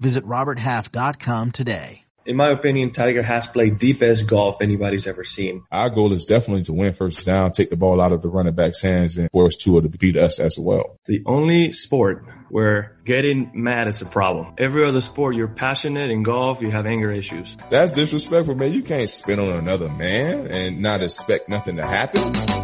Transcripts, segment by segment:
Visit roberthalf.com today. In my opinion, Tiger has played the best golf anybody's ever seen. Our goal is definitely to win first down, take the ball out of the running back's hands, and force Tua to beat us as well. The only sport where getting mad is a problem. Every other sport, you're passionate. In golf, you have anger issues. That's disrespectful, man. You can't spit on another man and not expect nothing to happen.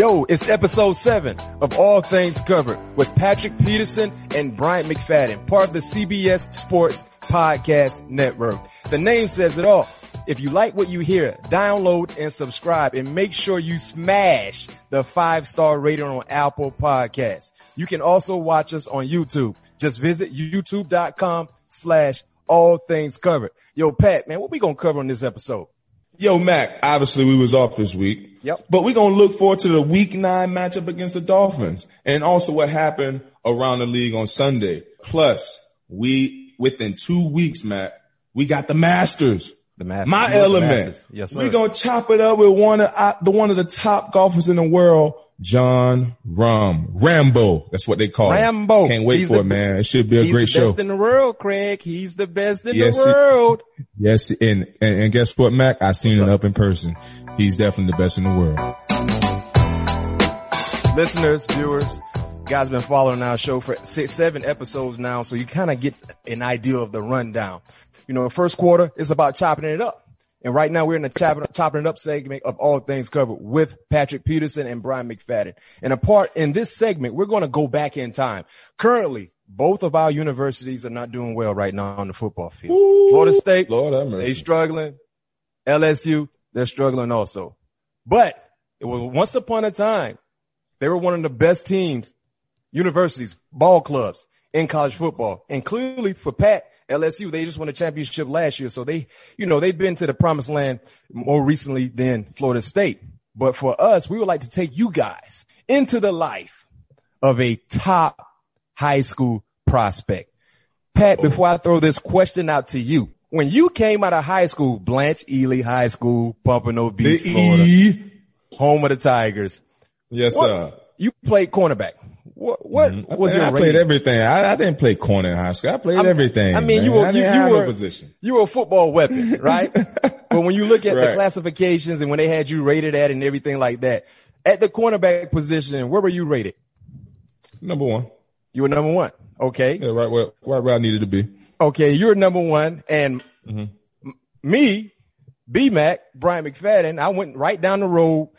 Yo, it's episode seven of All Things Covered with Patrick Peterson and Bryant McFadden, part of the CBS Sports Podcast Network. The name says it all. If you like what you hear, download and subscribe and make sure you smash the five star rating on Apple Podcasts. You can also watch us on YouTube. Just visit youtube.com slash all things covered. Yo, Pat, man, what we gonna cover on this episode? Yo, Mac, obviously we was off this week. Yep. But we're going to look forward to the week nine matchup against the Dolphins and also what happened around the league on Sunday. Plus, we, within two weeks, Mac, we got the Masters. The Masters. My You element. Yes, sir. We're going to chop it up with one of uh, the one of the top golfers in the world, Jon Rahm. Rambo. That's what they call him. Rambo. Can't wait He's for the- it, man. It should be a He's great the show. best in the world, Craig. He's the best in Yes, the he- world. Yes, and, and and guess what, Mac? I seen it up in person. He's definitely the best in the world. listeners, viewers, guys been following our show for six, seven episodes now, so you kind of get an idea of the rundown. You know, the first quarter is about chopping it up. And right now we're in the chopping, chopping it up segment of all things covered with Patrick Peterson and Bryant McFadden. And a part in this segment, we're going to go back in time. Currently, both of our universities are not doing well right now on the football field. Florida State, Lord have they struggling. LSU, they're struggling also. But it was once upon a time, they were one of the best teams, universities, ball clubs in college football. And clearly for Pat, LSU, they just won a championship last year. So they, you know, they've been to the promised land more recently than Florida State. But for us, we would like to take you guys into the life of a top high school prospect. Pat, before I throw this question out to you, when you came out of high school, Blanche Ely High School, Pompano The Beach, Florida, E. home of the Tigers, Yes, what, sir. you played cornerback. What, what mm-hmm. I, was your I played rating? everything. I, I didn't play corner in high school. I played I'm- everything. I mean, man. you were you, you were position. you were a football weapon, right? but when you look at the classifications and when they had you rated at and everything like that, at the cornerback position, where were you rated? Number one. You were number one. Okay. Yeah, right where, right where I needed to be. Okay, you're number one, and Mm-hmm. me, B-Mac, Bryant McFadden, I went right down the road,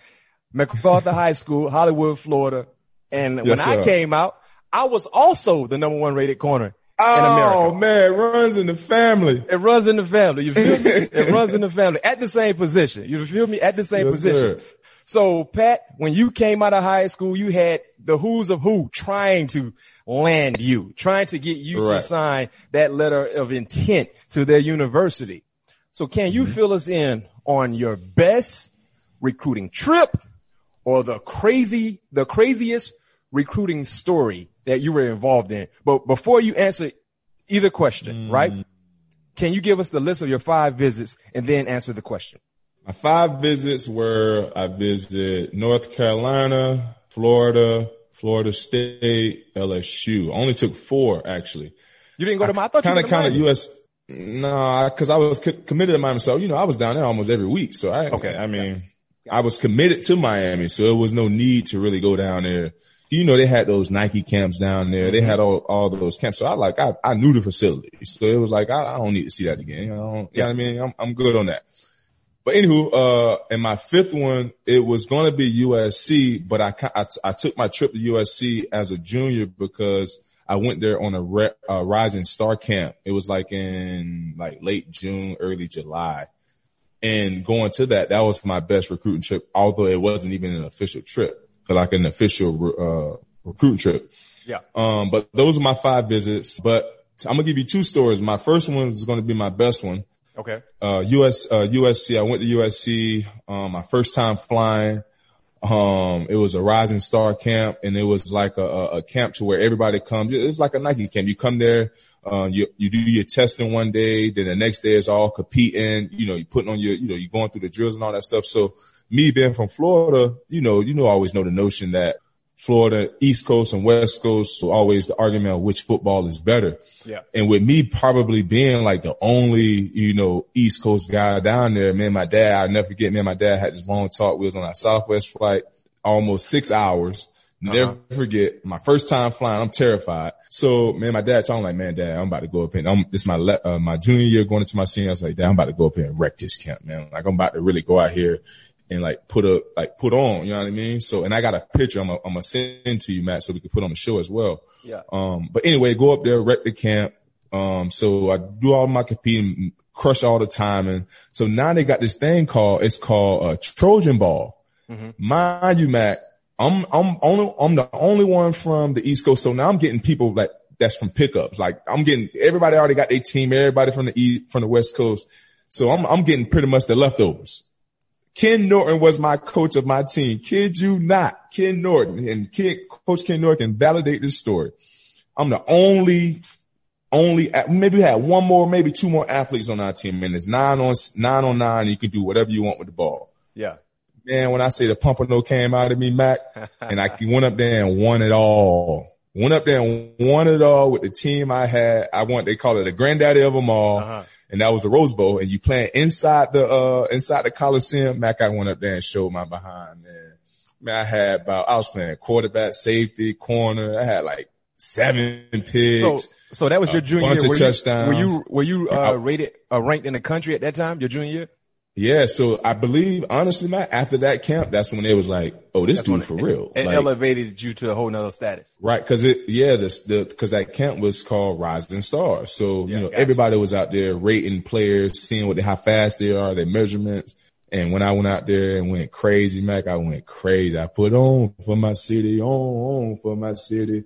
MacArthur High School, Hollywood, Florida, and when Yes, I came out, I was also the number one rated corner in America. Oh man, it runs in the family. It runs in the family. You feel me? it runs in the family at the same position. You feel me? At the same Yes, position. sir. So Pat, when you came out of high school, you had the who's of who trying to land you, trying to get you to sign that letter of intent to their university. So can you Mm-hmm. fill us in on your best recruiting trip or the crazy, the craziest recruiting story that you were involved in? But before you answer either question, Mm. right? Can you give us the list of your five visits and then answer the question? My five visits were I visited North Carolina, Florida, Florida State, LSU. I only took four actually. You didn't go to my, I thought kind of, kind of US. Nah, cause I was co- committed to Miami. So, you know, I was down there almost every week. So I, Okay. I mean, I was committed to Miami. So it was no need to really go down there. You know, they had those Nike camps down there. They mm-hmm. had all, all those camps. So I like, I, I knew the facility. So it was like, I, I don't need to see that again. You know, you know what I mean? I'm, I'm good on that. But anywho, uh, in my fifth one, it was going to be USC, but I, I, I took my trip to USC as a junior because I went there on a re- uh, Rising Star camp. It was like in like late June, early July. And going to that, that was my best recruiting trip, although it wasn't even an official trip, but like an official, uh, recruiting trip. Yeah. Um, but those are my five visits. But I'm gonna give you two stories. My first one is going to be my best one. Okay. Uh, US, uh, USC. I went to USC. Um, my first time flying. Um, it was a rising star camp and it was like a, a, camp to where everybody comes. It's like a Nike camp. You come there, uh, you, you do your testing one day, then the next day it's all competing. You know, you putting on your, you know, you're going through the drills and all that stuff. So me being from Florida, you know, you know, I always know the notion that Florida, East Coast and West Coast. So always the argument of which football is better. Yeah. And with me probably being like the only, you know, East Coast guy down there, me and my dad, I'll never forget, me and my dad had this long talk. We was on our Southwest flight, almost six hours. Never forget my first time flying. I'm terrified. So me and my dad talking like, man, dad, I'm about to go up and I'm, this is my, le- uh, my junior year going into my senior. I was like, dad, I'm about to go up here and wreck this camp, man. Like I'm about to really go out here and like put a, like put on, you know what I mean? So, and I got a picture I'm gonna, I'm gonna send to you, Matt, so we can put on the show as well. Yeah. Um, but anyway, go up there, wreck the camp. Um, so I do all my competing, crush all the time. And so now they got this thing called, it's called a Trojan ball. Mind you, Matt, I'm, I'm only, I'm the only one from the East Coast. So now I'm getting people like, that's from pickups. Like I'm getting, everybody already got their team, everybody from the East, from the West Coast. So I'm, I'm getting pretty much the leftovers. Ken Norton was my coach of my team. Kid you not. Ken Norton and Kid, Coach Ken Norton can validate this story. I'm the only, only, maybe we had one more, maybe two more athletes on our team and it's nine on, nine on nine. You can do whatever you want with the ball. Yeah. Man, when I say the Pompano came out of me, Mac, and I went up there and won it all. Went up there and won it all with the team I had. I want, they call it the granddaddy of them all. Uh-huh. And that was the Rose Bowl. And you playing inside the, uh, inside the Coliseum. Mac, I went up there and showed my behind, man. Man, I had about, I was playing quarterback, safety, corner. I had like seven picks. So, so that was your junior bunch year. of Were you- touchdowns. Were you, were you, uh, rated, uh, ranked in the country at that time, your junior year? Yeah. So I believe, honestly, Matt, after that camp, that's when it was like, oh, this dude for real. It Like, elevated you to a whole nother status. Right, cause it, yeah, this, the, cause that camp was called Rising Stars. So, Yeah, you know, gotcha. everybody was out there rating players, seeing what, they, how fast they are, their measurements. And when I went out there and went crazy, Mac, I went crazy. I put on for my city, on, on for my city.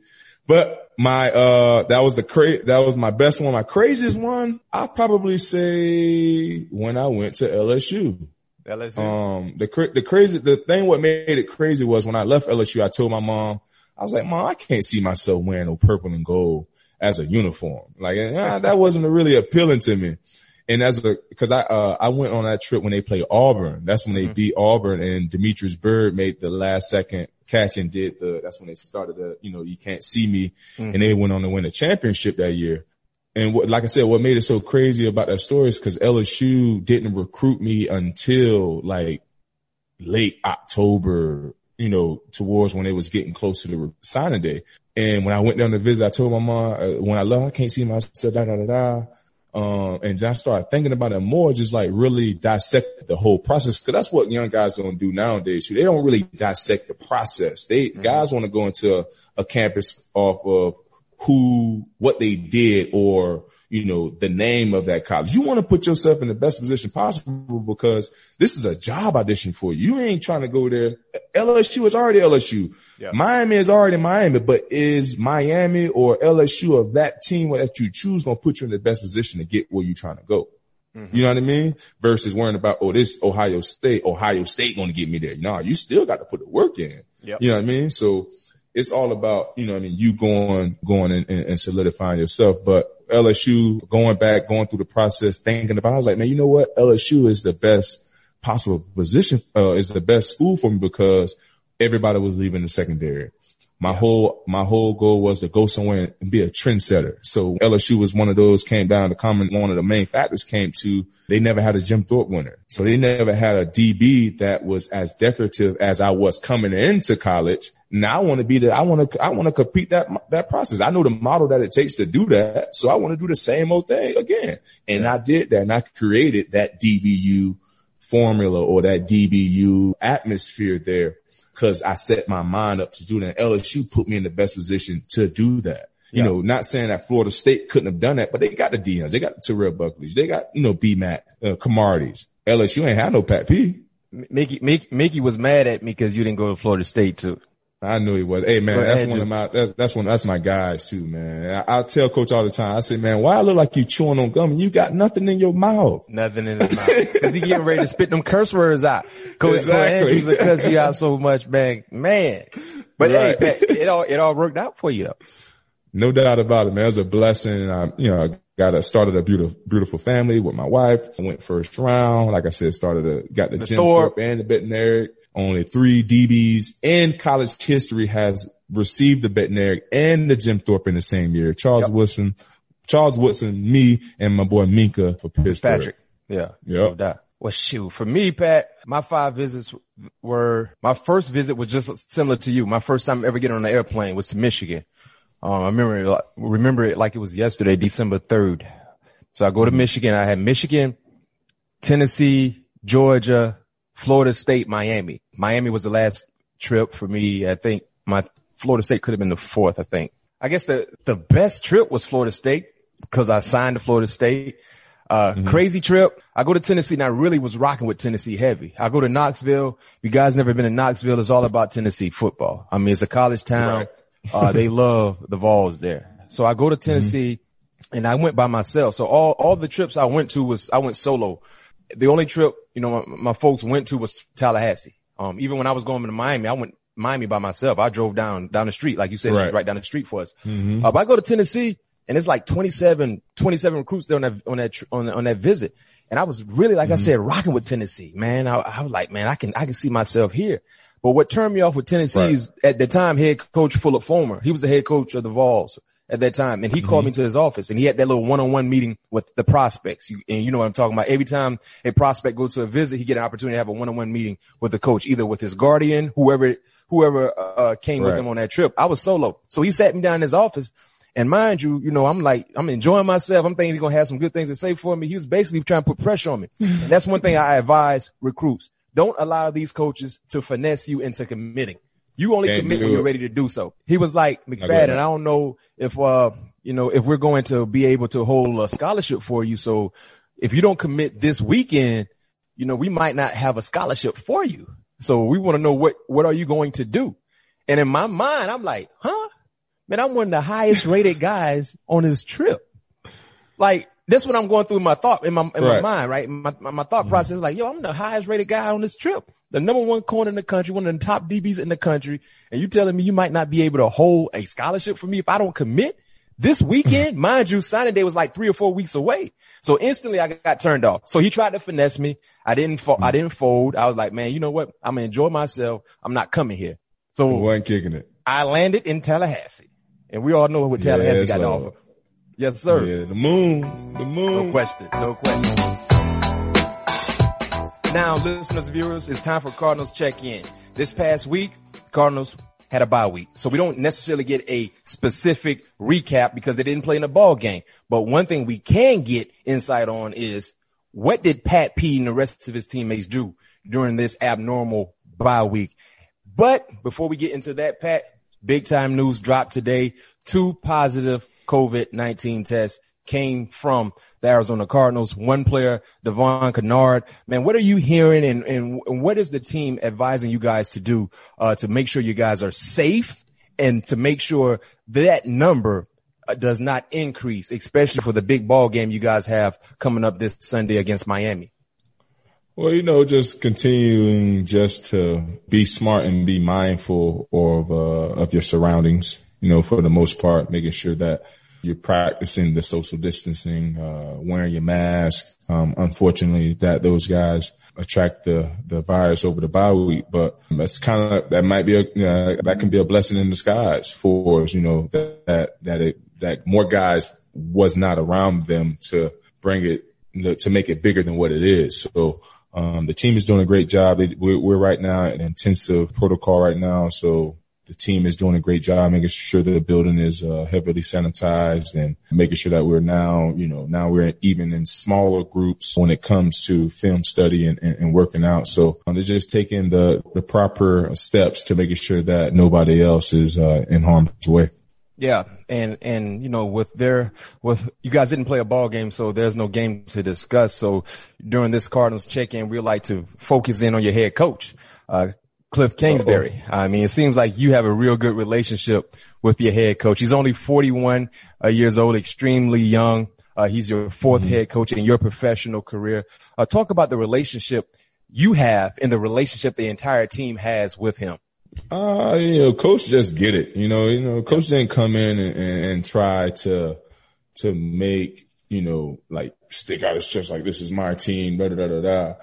But my, uh, that was the cra- that was my best one. My craziest one, I'll probably say when I went to LSU. LSU. Um, the cra- the crazy the thing what made it crazy was when I left LSU, I told my mom, I was like, Mom, I can't see myself wearing no purple and gold as a uniform. Like eh, that wasn't really appealing to me. And as a because I uh I went on that trip when they played Auburn. That's when they beat Auburn and Demetrius Byrd made the last second catch and did the that's when they started the you know you can't see me and they went on to win a championship that year. And what, like I said, what made it so crazy about that story is because LSU didn't recruit me until like late October, you know, towards when it was getting close to the re- signing day. And when I went down to visit, I told my mom, uh, when I left, I can't see myself, da, da, da, da. Um, and I started thinking about it more, just like really dissect the whole process. Cause that's what young guys don't do nowadays. They don't really dissect the process. They, guys want to go into a, a campus off of who, what they did or, you know, the name of that college. You want to put yourself in the best position possible because this is a job audition for you. You ain't trying to go there. LSU is already LSU. Yeah. Miami is already Miami, but is Miami or LSU or that team that you choose going to put you in the best position to get where you're trying to go? You know what I mean? Versus worrying about, oh, this Ohio State, Ohio State going to get me there. No, you still got to put the work in. Yep. You know what I mean? So it's all about, you know what I mean, you going, going and, and, and solidifying yourself. But LSU going back, going through the process, thinking about, I was like, man, you know what? LSU is the best possible position, uh, is the best school for me because everybody was leaving the secondary. My whole, my whole goal was to go somewhere and be a trendsetter. So LSU was one of those came down to common. One of the main factors came to they never had a Jim Thorpe winner. So they never had a DB that was as decorative as I was coming into college. Now I want to be the, I want to, I want to compete that, that process. I know the model that it takes to do that. So I want to do the same old thing again. And I did that and I created that DBU formula or that DBU atmosphere there because I set my mind up to do that. LSU put me in the best position to do that. You Yeah. know, not saying that Florida State couldn't have done that, but they got the Deons, they got the Terrell Buckleys, they got, you know, B-Mac, uh, Cromarties. LSU ain't had no Pat P. Mickey, Mickey, Mickey was mad at me because you didn't go to Florida State too. I knew he was. Hey man, But that's Andrew- one of my that's, that's one that's my guys too, man. I, I tell coach all the time. I say, man, why I look like you chewing on gum and you got nothing in your mouth? Nothing in his mouth. Cause he getting ready to spit them curse words out. Coach Exactly. Andrews will cuss you out so much, man. Man. But Right. hey, Pat, it all, it all worked out for you though. No doubt about it, man. It was a blessing. I, you know, I got a, started a beautiful, beautiful family with my wife. I went first round. Like I said, started a, got the, The Jim Thorpe. Thorpe and the Bednarik. Only three DBs in college history has received the Bednarik and the Jim Thorpe in the same year. Charles Woodson, Charles Woodson, me and my boy Minkah for Pittsburgh. Patrick. Yeah. Yep. No. Well, shoot, for me, Pat, my five visits were, my first visit was just similar to you. My first time ever getting on an airplane was to Michigan. Um, I remember, it like- remember it like it was yesterday, December 3rd. So I go to Michigan. I had Michigan, Tennessee, Georgia, Florida State, Miami. Miami was the last trip for me. I think my Florida State could have been the fourth, I think. I guess the, the best trip was Florida State because I signed to Florida State. Uh, crazy trip. I go to Tennessee and I really was rocking with Tennessee heavy. I go to Knoxville. You guys never been to Knoxville. It's all about Tennessee football. I mean, it's a college town. Right. Uh, they love the Vols there. So I go to Tennessee and I went by myself. So all, all the trips I went to was, I went solo. The only trip, you know, my, my folks went to was Tallahassee. Um, even when I was going to Miami, I went Miami by myself. I drove down, down the street. Like you said, Right. right down the street for us. Uh, but I go to Tennessee and it's like 27, 27 recruits there on that, on that, on, on that visit. And I was really, like I said, rocking with Tennessee, man. I, I was like, man, I can, I can see myself here. But what turned me off with Tennessee Right. is at the time head coach Phillip Fulmer. He was the head coach of the Vols at that time. And he called me to his office and he had that little one-on-one meeting with the prospects. You, and you know what I'm talking about. Every time a prospect goes to a visit, he get an opportunity to have a one-on-one meeting with the coach, either with his guardian, whoever, whoever, uh, came with him on that trip. I was solo. So he sat me down in his office and mind you, you know, I'm like, I'm enjoying myself. I'm thinking he's going to have some good things to say for me. He was basically trying to put pressure on me. and that's one thing I advise recruits. Don't allow these coaches to finesse you into committing. You only Can't commit when you're ready to do so. He was like, McFadden, I don't know if, uh, you know, if we're going to be able to hold a scholarship for you. So if you don't commit this weekend, you know, we might not have a scholarship for you. So we want to know what, what are you going to do? And in my mind, I'm like, huh? Man, I'm one of the highest rated guys on this trip. Like, that's what I'm going through in my thought, in my, in my mind, right? My, my, my thought process is like, yo, I'm the highest rated guy on this trip. The number one corner in the country, one of the top DBs in the country. And you telling me you might not be able to hold a scholarship for me if I don't commit this weekend? mind you, signing day was like three or four weeks away. So instantly I got turned off. So he tried to finesse me. I didn't, fo- I mm. didn't fold. I was like, man, you know what? I'm gonna enjoy myself. I'm not coming here. So Wasn't kicking it. I landed in Tallahassee, and we all know what Tallahassee Yes, got to offer. Yes, sir. Yeah, the moon, the moon. No question. No question. Now, listeners, viewers, it's time for Cardinals check-in. This past week, Cardinals had a bye week. So we don't necessarily get a specific recap because they didn't play in a ball game. But one thing we can get insight on is what did Pat P and the rest of his teammates do during this abnormal bye week? But before we get into that, Pat, big time news dropped today. Two positive COVID-19 test came from the Arizona Cardinals. One player, Devon Kennard. Man, what are you hearing and, and, and what is the team advising you guys to do, uh, to make sure you guys are safe and to make sure that number uh, does not increase, especially for the big ball game you guys have coming up this Sunday against Miami? Well, you know, just continuing just to be smart and be mindful of uh, of your surroundings. You know, for the most part, making sure that you're practicing the social distancing, uh, wearing your mask. Um, unfortunately, that those guys attract the the virus over the bye week, but that's kind of that might be a uh, that can be a blessing in disguise for us. You know that that that it that more guys was not around them to bring it to make it bigger than what it is. So um, the team is doing a great job. We're, we're right now in intensive protocol right now. So the team is doing a great job making sure that the building is uh, heavily sanitized and making sure that we're now, you know, now we're even in smaller groups when it comes to film study and, and, and working out. So um, they're just taking the, the proper steps to making sure that nobody else is uh, in harm's way. Yeah, and and you know with their with you guys didn't play a ball game, so there's no game to discuss. So during this Cardinals check-in, we like to focus in on your head coach, uh, Kliff Kingsbury. Uh-oh. I mean, it seems like you have a real good relationship with your head coach. He's only 41 uh, years old, extremely young. Uh, he's your 4th mm-hmm. head coach in your professional career. Uh, talk about the relationship you have and the relationship the entire team has with him. Uh, you know, coach just get it. You know, you know, coach didn't come in and, and, and try to to make you know like stick out his chest like this is my team. Da da da da da.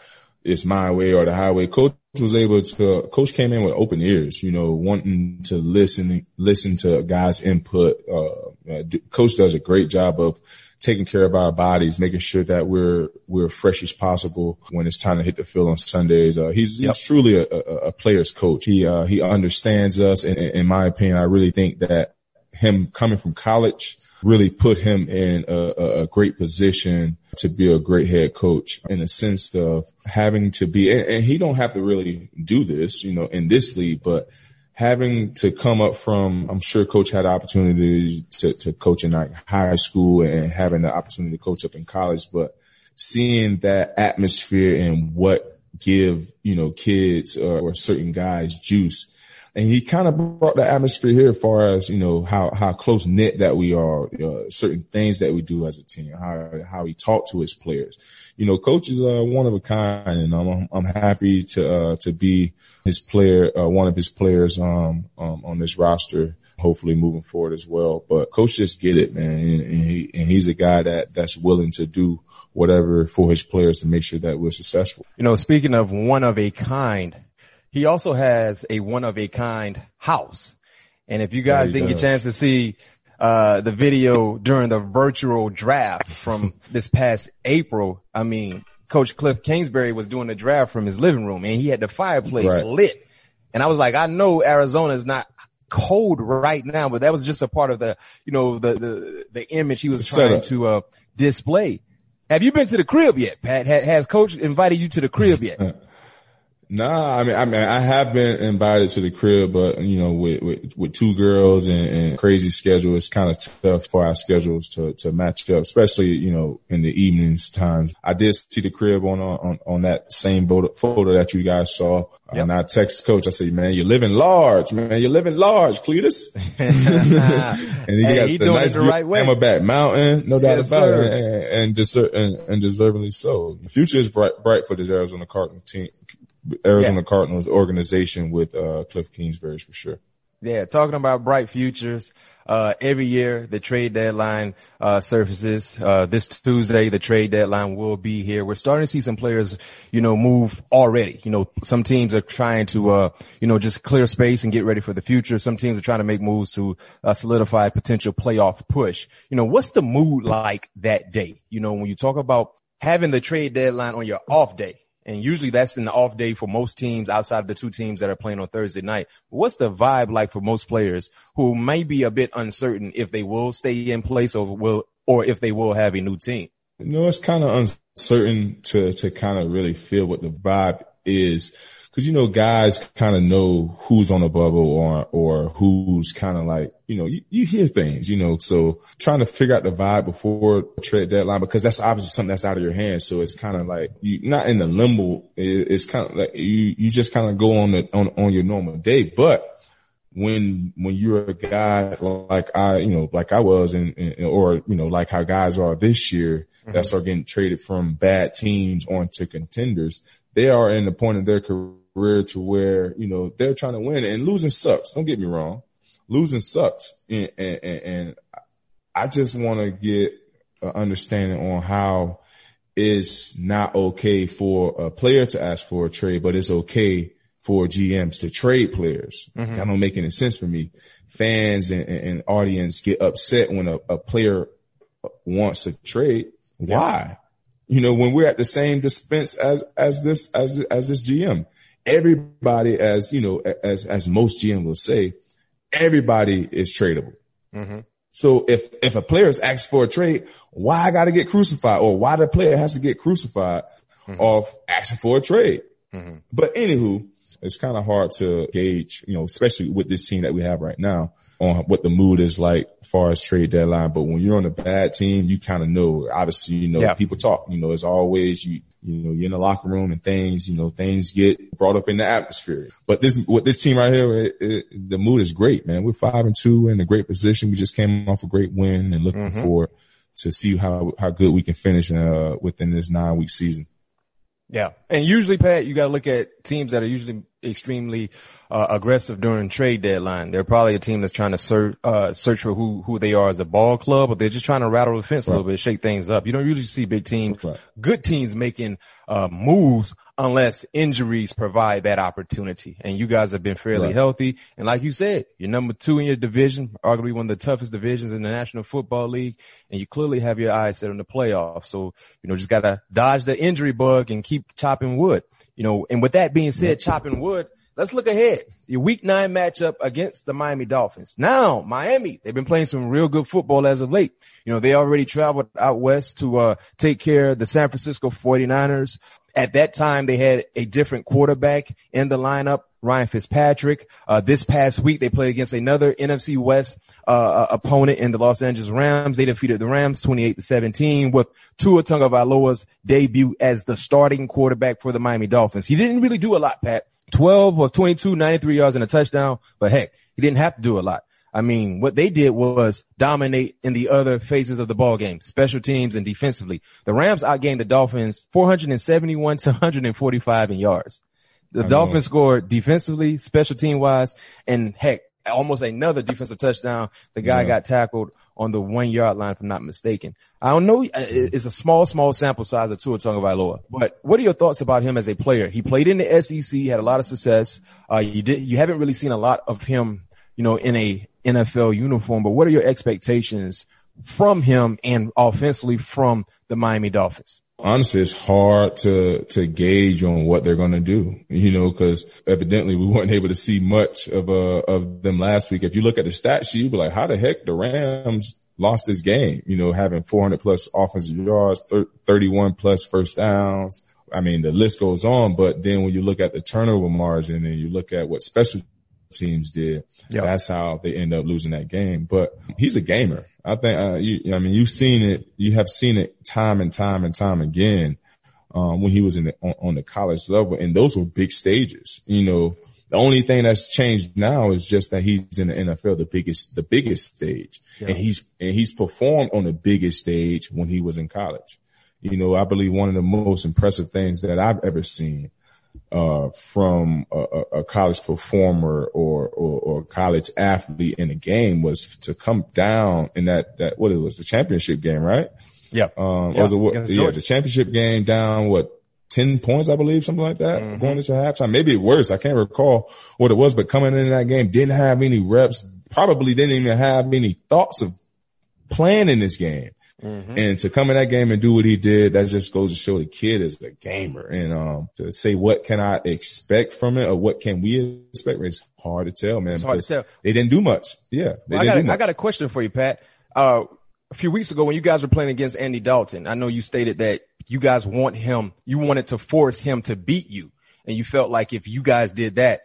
It's my way or the highway. Coach was able to. Coach came in with open ears. You know, wanting to listen listen to guys' input. Uh, uh coach does a great job of taking care of our bodies, making sure that we're we're fresh as possible when it's time to hit the field on Sundays. Uh, he's, yep. he's truly a, a, a, player's coach. He uh, he understands us, and in my opinion, I really think that him coming from college really put him in a, a, great position to be a great head coach in a sense of having to be, and, he don't have to really do this, you know, in this league, but having to come up from, I'm sure coach had opportunities to, to coach in like high school and having the opportunity to coach up in college, but seeing that atmosphere and what give, you know, kids or, or certain guys juice. And he kind of brought the atmosphere here as far as, you know, how, how close knit that we are, uh, certain things that we do as a team, how, how he talked to his players you know, coach is uh, one of a kind, and I'm I'm happy to uh, to be his player, uh, one of his players um, um, on this roster. Hopefully, moving forward as well. But coach just get it, man, and, and he and he's a guy that that's willing to do whatever for his players to make sure that we're successful. You know, speaking of one of a kind, he also has a one of a kind house. And if you guys yeah, didn't does. get a chance to see uh, the video during the virtual draft from this past April. I mean, Coach Kliff Kingsbury was doing the draft from his living room and he had the fireplace right. lit. And I was like, I know Arizona is not cold right now, but that was just a part of the, you know, the, the, the image he was trying to, uh, display. Have you been to the crib yet, Pat? Has coach invited you to the crib yet? Nah, I mean, I mean, I have been invited to the crib, but you know, with with, with two girls and, and crazy schedule, it's kind of tough for our schedules to to match up, especially you know in the evenings times. I did see the crib on on on that same photo, photo that you guys saw, yep. and I text coach. I said, "Man, you're living large, man. You're living large, Cletus." and he hey, got he the nice the right way. Camelback Mountain, no doubt yes, about sir. it, and and, deser- and, and deservingly so. The future is bright bright for this Arizona Cardinals team Arizona yeah. Cardinals organization with uh, Kliff Kingsbury for sure. Yeah, talking about bright futures. Uh, every year the trade deadline uh, surfaces. Uh, this Tuesday the trade deadline will be here. We're starting to see some players, you know, move already. You know, some teams are trying to, uh, you know, just clear space and get ready for the future. Some teams are trying to make moves to uh, solidify potential playoff push. You know, what's the mood like that day? You know, when you talk about having the trade deadline on your off day, and usually that's the off day for most teams outside of the two teams that are playing on Thursday night. What's the vibe like for most players who may be a bit uncertain if they will stay in place or will, or if they will have a new team? You know, it's kind of uncertain to, to kind of really feel what the vibe is because you know guys kind of know who's on a bubble or or who's kind of like you know you, you hear things you know so trying to figure out the vibe before trade deadline because that's obviously something that's out of your hands so it's kind of like you not in the limbo it, it's kind of like you you just kind of go on the on on your normal day but when when you're a guy like I, you know, like I was, and, or you know, like how guys are this year mm-hmm. that start getting traded from bad teams onto contenders, they are in the point of their career career to where, you know, they're trying to win and losing sucks. Don't get me wrong. Losing sucks. And, and, and I just want to get an understanding on how it's not okay for a player to ask for a trade, but it's okay for GMs to trade players. Mm-hmm. That don't make any sense for me. Fans and, and audience get upset when a, a player wants a trade. Why? You know, when we're at the same dispense as, as this, as, as this GM, everybody, as you know, as as most GM will say, everybody is tradable. Mm-hmm. So if if a player is asked for a trade, why I got to get crucified, or why the player has to get crucified mm-hmm. off asking for a trade? Mm-hmm. But anywho, it's kind of hard to gauge, you know, especially with this team that we have right now, on what the mood is like as far as trade deadline. But when you're on a bad team, you kind of know, obviously, you know, Yeah. people talk, you know, it's always you, you know, you're in the locker room and things, you know, things get brought up in the atmosphere. But this, what this team right here, it, it, the mood is great, man. We're five and two in a great position. We just came off a great win and looking forward to see how, how good we can finish, uh, within this nine week season. Yeah. And usually, Pat, you got to look at teams that are usually extremely uh, aggressive during trade deadline. They're probably a team that's trying to search, uh, search for who, who they are as a ball club, but they're just trying to rattle the fence a little bit, shake things up. You don't usually see big teams, Right. good teams making, uh, moves unless injuries provide that opportunity. And you guys have been fairly Right. healthy. And like you said, you're number two in your division, arguably one of the toughest divisions in the National Football League. And you clearly have your eyes set on the playoffs. So, you know, just gotta dodge the injury bug and keep chopping wood. You know, and with that being said, chopping wood, let's look ahead. Your week nine matchup against the Miami Dolphins. Now, Miami, they've been playing some real good football as of late. You know, they already traveled out west to, uh, take care of the San Francisco 49ers. At that time, they had a different quarterback in the lineup, Ryan Fitzpatrick. Uh, this past week, they played against another NFC West, uh, uh, opponent in the Los Angeles Rams. They defeated the Rams 28 to 17 with Tua Tagovailoa's debut as the starting quarterback for the Miami Dolphins. He didn't really do a lot, Pat. 12 or 22, 93 yards and a touchdown, but heck, he didn't have to do a lot. I mean, what they did was dominate in the other phases of the ball game, special teams and defensively. The Rams outgained the Dolphins 471 to 145 in yards. The know. Dolphins scored defensively, special team wise, and heck, almost another defensive touchdown. The guy Yeah. got tackled on the one yard line, if I'm not mistaken. I don't know. uh, It's a small, small sample size of Tua Tagovailoa, but what are your thoughts about him as a player? He played in the SEC, had a lot of success. Uh, you did, you haven't really seen a lot of him, you know, in a NFL uniform, but what are your expectations from him and offensively from the Miami Dolphins? honestly, it's hard to to gauge on what they're going to do. You know, because evidently we weren't able to see much of uh of them last week. If you look at the stat sheet, you'd be like, how the heck the Rams lost this game? You know, having 400 plus offensive yards, thir- 31 plus first downs. I mean, the list goes on. But then when you look at the turnover margin and you look at what special teams did, Yeah. that's how they end up losing that game. But he's a gamer. I think, uh, you, I mean, you've seen it, you have seen it time and time and time again, um, when he was in the, on, on the college level. And those were big stages. You know, the only thing that's changed now is just that he's in the NFL, the biggest, the biggest stage. And he's, and he's performed on the biggest stage when he was in college. You know, I believe one of the most impressive things that I've ever seen uh, from a, a- a college performer or, or, or college athlete in a game was to come down in that, that, what it was, the championship game, right? Yeah. Um, Yeah, was it yeah, the championship game down, what, 10 points, I believe, something like that, going into halftime. Maybe it worse. I can't recall what it was, but coming in that game, didn't have any reps, probably didn't even have any thoughts of playing in this game. And to come in that game and do what he did, that just goes to show the kid is a gamer. And um, to say what can I expect from it or what can we expect, it's hard to tell, man. It's hard to tell. They didn't do much. Yeah, Well, I got, do a, much. I got a question for you, Pat. Uh, a few weeks ago when you guys were playing against Andy Dalton, I know you stated that you guys want him, you wanted to force him to beat you. And you felt like if you guys did that,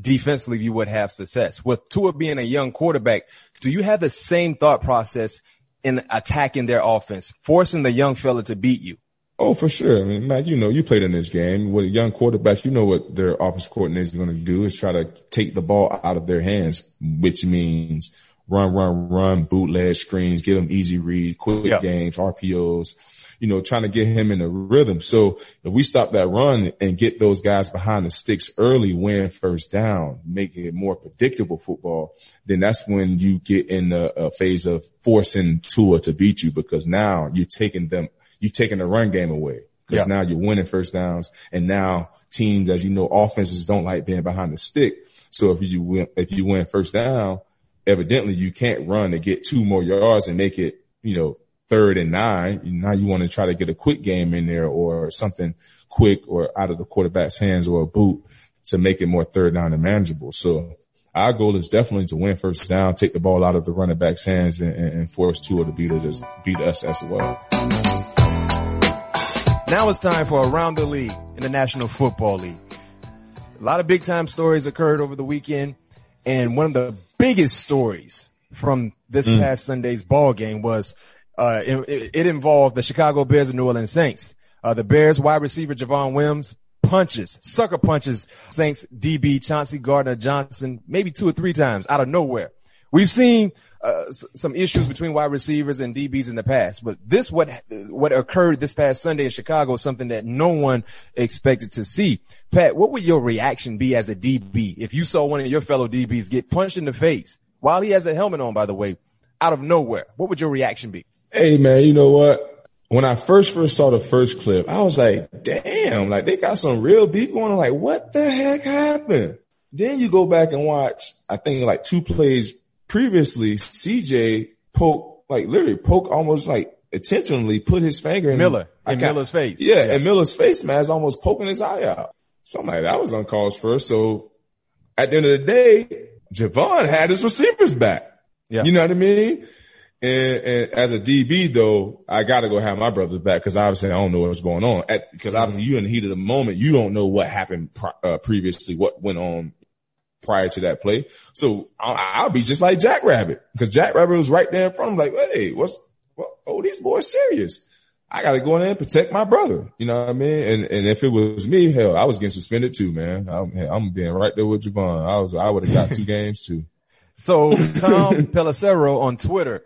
defensively, you would have success. With Tua being a young quarterback, do you have the same thought process in attacking their offense, forcing the young fella to beat you? Oh, for sure. I mean, Matt, you know, you played in this game with young quarterbacks. You know what their offense coordinators are going to do is try to take the ball out of their hands, which means run, run, run, bootleg screens, give them easy read, quick Yeah. games, RPOs, you know, trying to get him in a rhythm. So if we stop that run and get those guys behind the sticks early, win first down, make it more predictable football, then that's when you get in the a phase of forcing Tua to beat you because now you're taking them, you're taking the run game away because Yeah. now you're winning first downs and now teams, as you know, offenses don't like being behind the stick. So if you win, if you win first down, evidently you can't run to get two more yards and make it, you know, third and nine. Now you want to try to get a quick game in there or something quick or out of the quarterback's hands or a boot to make it more third down and manageable. So our goal is definitely to win first down, take the ball out of the running back's hands and, and, force Tua to beat us, beat us as well. Now it's time for Around the League in the National Football League. A lot of big time stories occurred over the weekend. And one of the biggest stories from this mm. past Sunday's ball game was uh, it, it involved the Chicago Bears and New Orleans Saints. Uh, the Bears wide receiver Javon Wims punches, sucker punches Saints DB Chauncey Gardner Johnson maybe two or three times out of nowhere. We've seen uh, s- some issues between wide receivers and DBs in the past, but this what what occurred this past Sunday in Chicago is something that no one expected to see. Pat, what would your reaction be as a DB if you saw one of your fellow DBs get punched in the face while he has a helmet on, by the way, out of nowhere? What would your reaction be? Hey man, you know what? When I first first saw the first clip, I was like, damn, like they got some real beef going on. Like, what the heck happened? Then you go back and watch, I think like two plays previously, CJ poke, like literally poke almost like intentionally put his finger in Miller, I in got- Miller's face. Yeah, Yeah. and Miller's face mask almost poking his eye out. Something like that was on calls first. So at the end of the day, Javon had his receivers back. Yeah. You know what I mean? And, and as a DB though, I gotta go have my brothers back because obviously I don't know what's going on. Because obviously you're in the heat of the moment. You don't know what happened pri- uh, previously, what went on prior to that play. So I'll, I'll be just like Jack Rabbit because Jack Rabbit was right there in front of him like, Hey, what's, what, oh, these boys serious. I got to go in there and protect my brother. You know what I mean? And, and if it was me, hell, I was getting suspended too, man. I'm, I'm being right there with Javon. I was, I would have got two games too. So Tom Pelissero on Twitter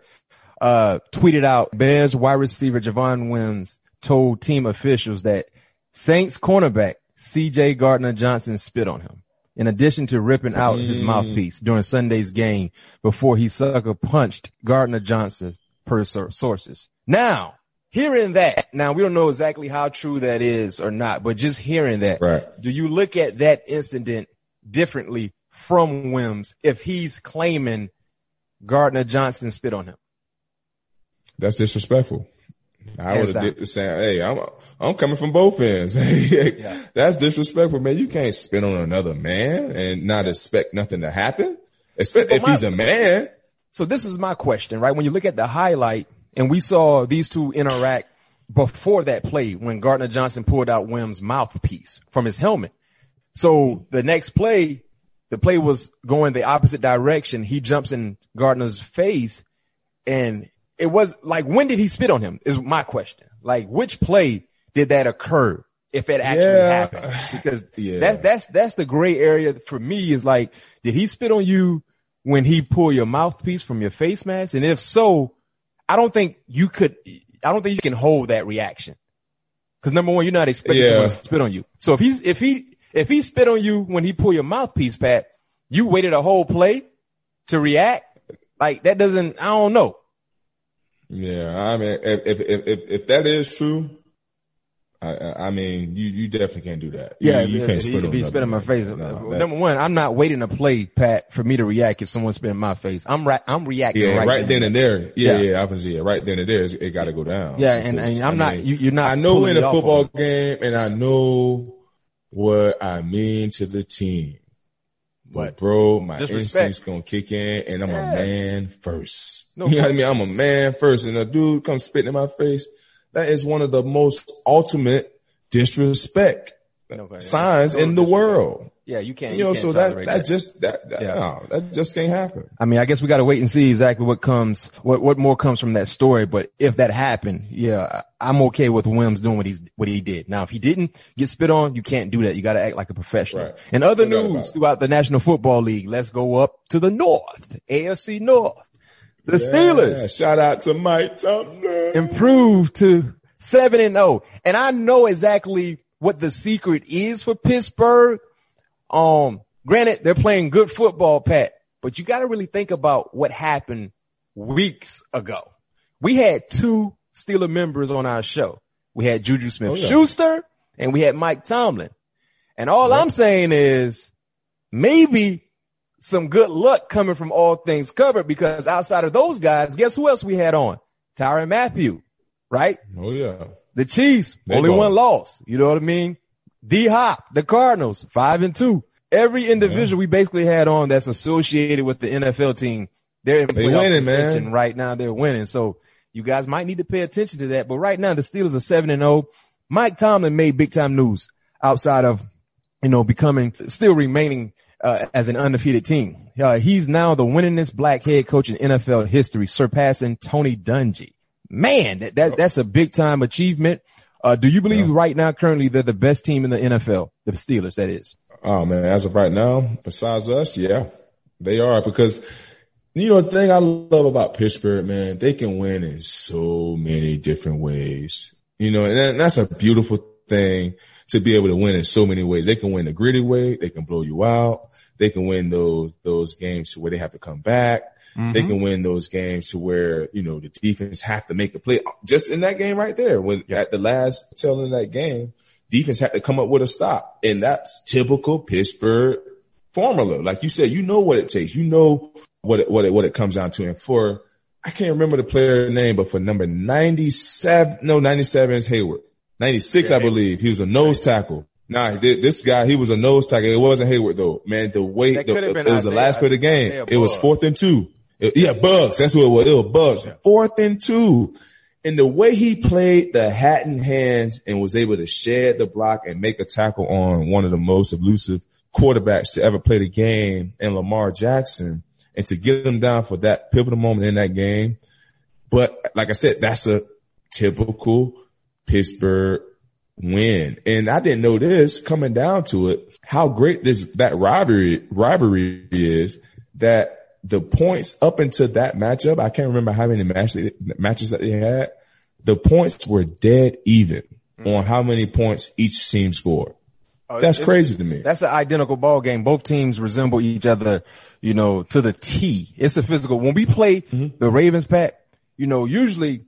uh, tweeted out Bears wide receiver Javon Wims told team officials that Saints cornerback CJ Gardner Johnson spit on him. In addition to ripping out his mouthpiece during Sunday's game before he sucker punched Gardner Johnson per sources. Now, hearing that, now we don't know exactly how true that is or not, but just hearing that, Right. do you look at that incident differently from Wims if he's claiming Gardner Johnson spit on him? That's disrespectful. I would have did saying, "Hey, I'm I'm coming from both ends. That's disrespectful, man. You can't spit on another man and not expect nothing to happen. Expect if my- he's a man. So this is my question, right? When you look at the highlight and we saw these two interact before that play when Gardner Johnson pulled out Wims' mouthpiece from his helmet. So the next play, the play was going the opposite direction. He jumps in Gardner's face and it was like, when did he spit on him is my question. Like which play did that occur? If it actually Yeah. happened, because Yeah. that, that's, that's the gray area for me is like, did he spit on you when he pulled your mouthpiece from your face mask? And if so, I don't think you could, I don't think you can hold that reaction. Cause number one, you're not expecting Yeah. someone to spit on you. So if he's, if he, if he spit on you when he pulled your mouthpiece, Pat, you waited a whole play to react. Like that doesn't, I don't know. Yeah, I mean, if if if if, if that is true, I- I mean, you you definitely can't do that. You- Yeah, you, if, can't if, spit if on he spit in my face. No, number one, I'm not waiting to play, Pat, for me to react if someone spit in my face. I'm right, I'm reacting Yeah, right, right, then and there. Yeah, Yeah. yeah, I can see it. Right then and there, it got to go down. Yeah, and- and I'm I not- mean, you- you're not I know in a football game, and I know what I mean to the team. But bro, my instincts gonna kick in, and I'm Yeah. a man first. No you know what I mean? I'm a man first, and a dude comes spitting in my face. That is one of the most ultimate disrespect No, signs in the world. Yeah, you can't. You know, can't so that tolerate that just that, that Yeah. no, that just can't happen. I mean, I guess we got to wait and see exactly what comes, what, what more comes from that story. But if that happened, yeah, I- I'm okay with Wims doing what he's, what he did. Now, if he didn't get spit on, you can't do that. You got to act like a professional. Right. In other No news throughout the National Football League, let's go up to the North, AFC North. The Yeah, Steelers shout out to Mike Tomlin. improved to seven and zero. And I know exactly what the secret is for Pittsburgh. Um, granted, they're playing good football, Pat, but you got to really think about what happened weeks ago. We had two Steeler members on our show. We had Juju Smith Oh, yeah. Schuster and we had Mike Tomlin. And all I'm saying is maybe some good luck coming from all things covered because outside of those guys, guess who else we had on? Tyrann Mathieu, right? Oh yeah. The Chiefs, They only one loss. You know what I mean? D Hop, the Cardinals, five and two. Every individual we basically had on that's associated with the NFL team, they're in They winning, man. right now. They're winning. So you guys might need to pay attention to that. But right now, the Steelers are seven and zero. Mike Tomlin made big time news outside of, you know, becoming, still remaining uh, as an undefeated team. Uh, he's now the winningest black head coach in NFL history, surpassing Tony Dungy. Man, that, that that's a big time achievement. Uh, do you believe yeah. right now, currently, they're the best team in the NFL? The Steelers, that is. Oh man, as of right now, besides us, yeah, they are because you know the thing I love about Pittsburgh, man, they can win in so many different ways. You know, and that's a beautiful thing to be able to win in so many ways. They can win the gritty way, they can blow you out, they can win those those games to where they have to come back. Mm-hmm. They can win those games to where, you know, the defense have to make a play just in that game right there. When yeah. at the last tail end of that game, defense had to come up with a stop. And that's typical Pittsburgh formula. Like you said, you know what it takes. You know what it, what it, what it comes down to. And for, I can't remember the player name, but for number 97, no, 97 is Heyward. 96, yeah, I believe. He was a nose tackle. Nah, this guy, he was a nose tackle. It wasn't Heyward though. Man, the weight, the, it was the last play of the game. It was fourth and two. It, yeah, Buggs. That's what it was. It was. Yeah. Fourth and two. And the way he played the hat in hands and was able to shed the block and make a tackle on one of the most elusive quarterbacks to ever play the game and Lamar Jackson and to get him down for that pivotal moment in that game. But like I said, that's a typical Pittsburgh win. And I didn't know this coming down to it, how great this, that rivalry, rivalry is that the points up until that matchup, I can't remember how many matches matches that they had. The points were dead even mm-hmm. on how many points each team scored. Oh, that's crazy to me. That's an identical ball game. Both teams resemble each other, you know, to the T. It's a physical. When we play mm-hmm. the Ravens, Pat, you know, usually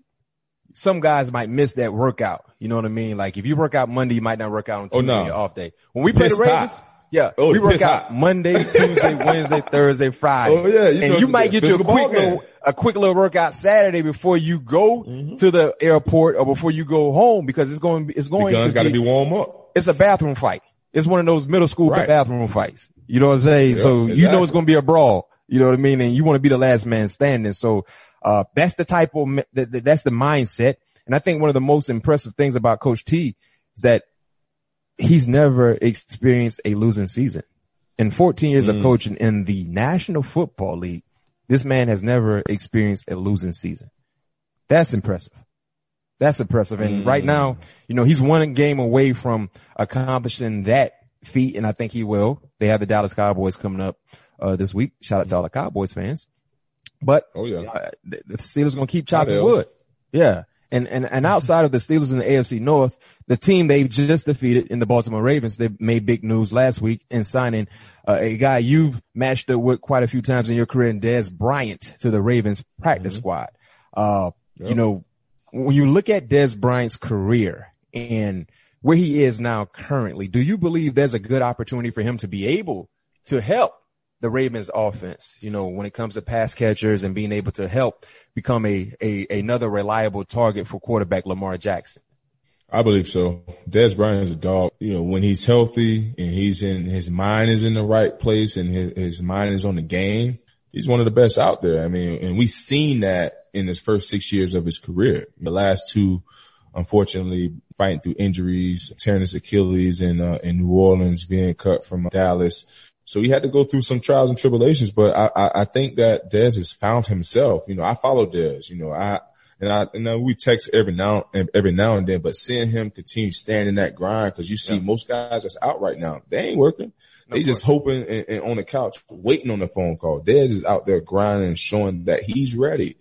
some guys might miss that workout. You know what I mean? Like if you work out Monday, you might not work out on Tuesday oh, no. off day. When we play the Ravens. Yeah. Oh, we work out hot. Monday, Tuesday, Wednesday, Thursday, Friday. Oh yeah. You and you might get you a quick little, a quick little workout Saturday before you go mm-hmm. to the airport or before you go home because it's going, it's going the guns got to be warm up. It's a bathroom fight. It's one of those middle school right. bathroom fights. You know what I'm saying? Yep, so exactly. you know it's going to be a brawl. You know what I mean? And you want to be the last man standing. So, uh, that's the type of, that's the mindset. And I think one of the most impressive things about Coach T is that he's never experienced a losing season in 14 years mm. of coaching in the National Football League, this man has never experienced a losing season. That's impressive. That's impressive. And mm. right now, you know, he's one game away from accomplishing that feat, and I think he will. They have the Dallas Cowboys coming up uh, this week. Shout out to all the Cowboys fans. But oh yeah, uh, the, the Steelers gonna keep chopping wood. Yeah, and, and, and outside of the Steelers in the AFC North, the team they just defeated in the Baltimore Ravens, they made big news last week in signing uh, a guy you've matched up with quite a few times in your career, and Dez Bryant to the Ravens practice mm-hmm. squad. Uh, yep. you know, when you look at Dez Bryant's career and where he is now currently, do you believe there's a good opportunity for him to be able to help the Ravens offense, you know, when it comes to pass catchers and being able to help become a, a another reliable target for quarterback Lamar Jackson? I believe so. Dez Bryant is a dog. You know, when he's healthy and he's in his mind is in the right place and his, his mind is on the game, he's one of the best out there. I mean, and we've seen that in his first six years of his career. The last two, unfortunately, fighting through injuries, tearing his Achilles in uh, in New Orleans, being cut from Dallas. So he had to go through some trials and tribulations, but I, I, I think that Dez has found himself. You know, I follow Dez, you know, I, and I, and we text every now and every now and then, but seeing him continue standing that grind, cause you see yeah. most guys that's out right now, they ain't working. No they just hoping and, and, on the couch, waiting on the phone call. Dez is out there grinding and showing that he's ready.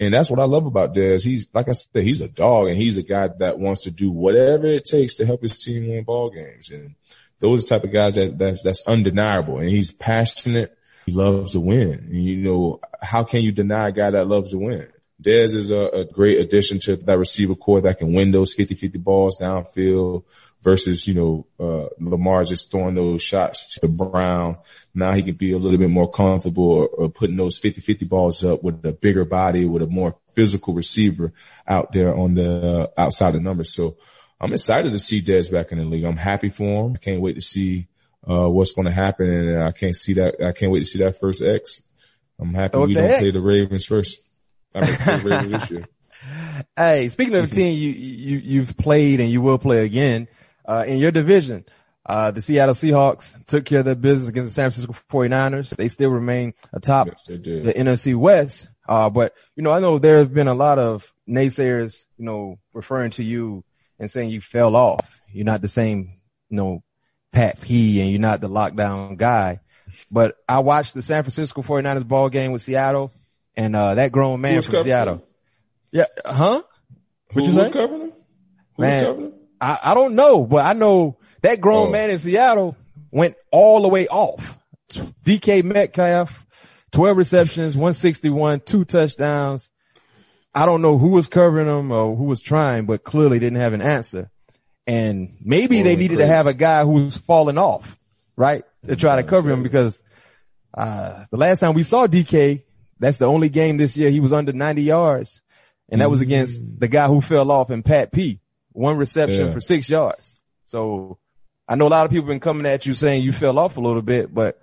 And that's what I love about Dez. He's, like I said, he's a dog and he's a guy that wants to do whatever it takes to help his team win ball games. And those are the type of guys that that's that's undeniable. And he's passionate. He loves to win. And you know, how can you deny a guy that loves to win? Dez is a, a great addition to that receiver core that can win those 50-50 balls downfield versus, you know, uh, Lamar just throwing those shots to Brown. Now he can be a little bit more comfortable or, or putting those 50-50 balls up with a bigger body, with a more physical receiver out there on the uh, outside the numbers. So I'm excited to see Dez back in the league. I'm happy for him. I can't wait to see uh, what's going to happen, and I can't see that. I can't wait to see that first X. I'm happy we don't X. play the Ravens first. I mean, the Ravens this year. Hey, speaking of a team you, you, you've played and you will play again, uh, in your division, Uh, the Seattle Seahawks took care of their business against the San Francisco 49ers. They still remain atop Yes, they the NFC West. Uh, but you know, I know there have been a lot of naysayers, you know, referring to you and saying you fell off. You're not the same, you know, Pat P and you're not the lockdown guy. But I watched the San Francisco 49ers ball game with Seattle and, uh, that grown man from Seattle. Yeah. Huh? Who you was say? covering them? Who Man. covering them? I, I don't know, but I know that grown Oh. man in Seattle went all the way off. DK Metcalf, 12 receptions, 161, two touchdowns. I don't know who was covering him or who was trying, but clearly didn't have an answer. And maybe they needed to have a guy who's falling off, right? To try to cover him because, uh, the last time we saw DK, that's the only game this year he was under 90 yards. And that was against the guy who fell off in Pat P. One reception Yeah. for six yards. So I know a lot of people have been coming at you saying you fell off a little bit, but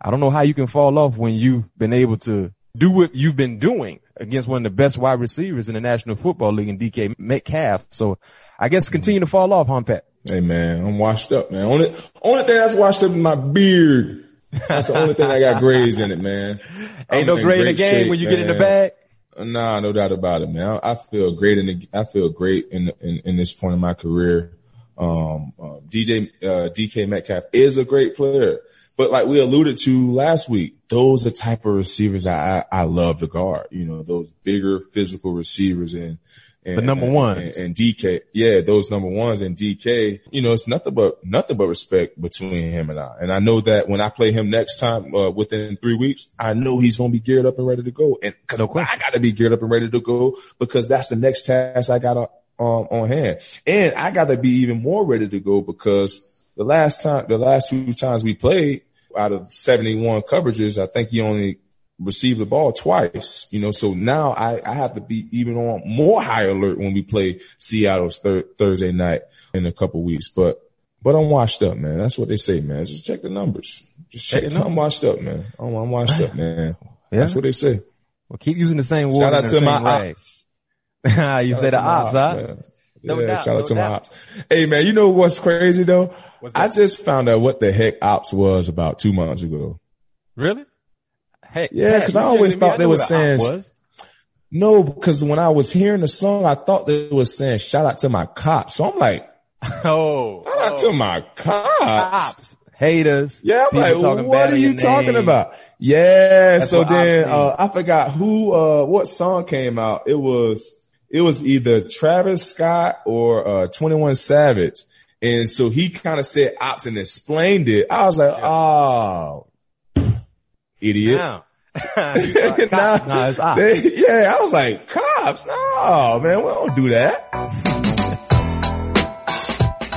I don't know how you can fall off when you've been able to do what you've been doing against one of the best wide receivers in the National Football League in DK Metcalf. So I guess continue to fall off, huh, Pat? Hey man, I'm washed up, man. Only only thing that's washed up is my beard. That's the only thing I got grays in it, man. Ain't I'm no gray in the game shape, when you get in the man. bag. Nah, no doubt about it, man. I, I feel great in the, I feel great in, in, in this point in my career. Um, uh, DJ, uh, DK Metcalf is a great player, but like we alluded to last week, those are the type of receivers I, I, I love to guard, you know, those bigger physical receivers and, and The number ones. and, and DK. Yeah, those number ones and DK, you know, it's nothing but, nothing but respect between him and I. And I know that when I play him next time, uh, within three weeks, I know he's going to be geared up and ready to go. And cause No. I got to be geared up and ready to go because that's the next task I got um, on hand. And I got to be even more ready to go because the last time, the last two times we played out of 71 coverages, I think he only received the ball twice, you know, so now I, I have to be even on more high alert when we play Seattle's thir- Thursday night in a couple weeks. But, but I'm washed up, man. That's what they say, man. Just check the numbers. Just check it. I'm washed up, man. I'm, I'm washed up, man. Yeah. That's what they say. Well, keep using the same word. Shout out to my rags. you say the ops, huh? No yeah, doubt, shout no out to my doubt. ops. Hey man, you know what's crazy though? What's I just found out what the heck ops was about two months ago. Really? Hey, Yeah, because I always thought I they know was what a saying- was. No, because when I was hearing the song, I thought they were saying shout out to my cops. So I'm like, Oh, shout out to my cops. ops, haters. Yeah, I'm like, what are you your talking name. about? Yeah. That's so then, uh, I forgot who, uh, what song came out. It was, it was either Travis Scott or, uh, 21 Savage. And so he kind of said ops and explained it. I was like, oh, idiot. Now. Nah, Nah, it's ops. they- yeah, I was like, cops? No, man, we don't do that.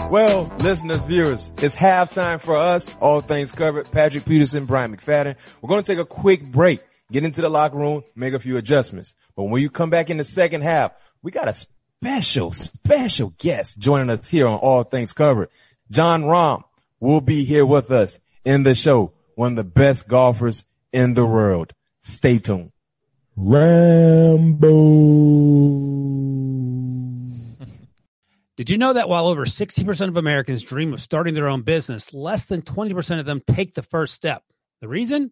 Well, listeners, viewers, it's halftime for us. All things covered. Patrick Peterson, Bryant McFadden. We're going to take a quick break, get into the locker room, make a few adjustments. But when you come back in the second half, we got a special, special guest joining us here on All Things Covered. Jon Rahm will be here with us in the show. One of the best golfers in the world. Stay tuned. Rambo. Did you know that while over 60% of Americans dream of starting their own business, less than 20% of them take the first step? The reason?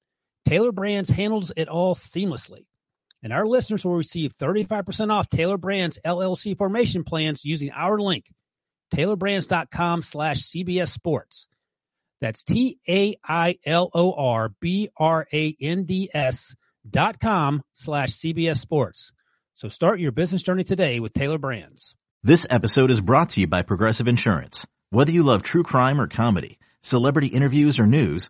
Tailor Brands handles it all seamlessly. And our listeners will receive 35% off Tailor Brands LLC formation plans using our link, tailorbrands.com slash CBS Sports. That's T A I L O R B R A N D S dot com slash CBS Sports. So start your business journey today with Tailor Brands. This episode is brought to you by Progressive Insurance. Whether you love true crime or comedy, celebrity interviews or news,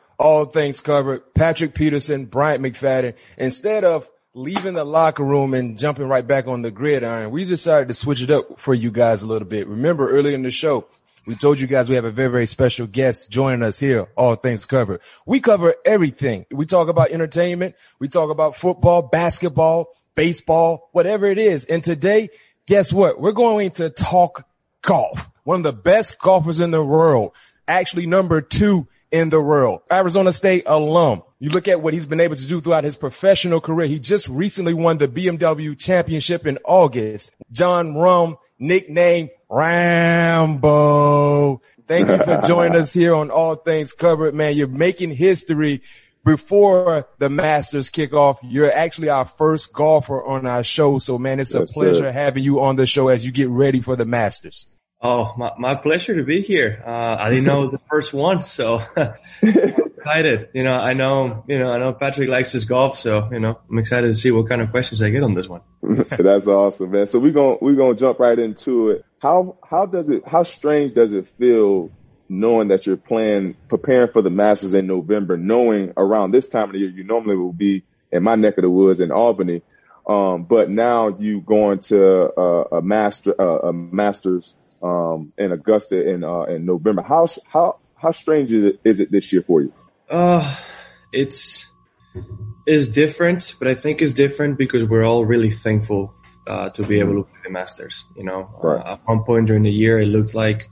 All things covered. Patrick Peterson, Bryant McFadden. Instead of leaving the locker room and jumping right back on the gridiron, we decided to switch it up for you guys a little bit. Remember earlier in the show, we told you guys we have a very, very special guest joining us here. All things covered. We cover everything. We talk about entertainment. We talk about football, basketball, baseball, whatever it is. And today, guess what? We're going to talk golf. One of the best golfers in the world. Actually number two in the world. Arizona State alum. You look at what he's been able to do throughout his professional career. He just recently won the BMW championship in August. Jon Rahm, nickname Rambo. Thank you for joining us here on All Things Covered, man. You're making history before the Masters kick off. You're actually our first golfer on our show. So man, it's yes, a pleasure sir. having you on the show as you get ready for the Masters. Oh, my, my pleasure to be here. Uh, I didn't know the first one, so excited. You know, I know, you know, I know Patrick likes his golf, so, you know, I'm excited to see what kind of questions I get on this one. That's awesome, man. So we're going, to we're going to jump right into it. How, how does it, how strange does it feel knowing that you're playing, preparing for the Masters in November, knowing around this time of the year, you normally will be in my neck of the woods in Albany. Um, but now you going to uh, a master, uh, a Masters um, in Augusta in uh, in November. How how how strange is it, is it this year for you? Uh, it's is different, but I think it's different because we're all really thankful uh, to be able to play the Masters. You know, right. uh, at one point during the year, it looked like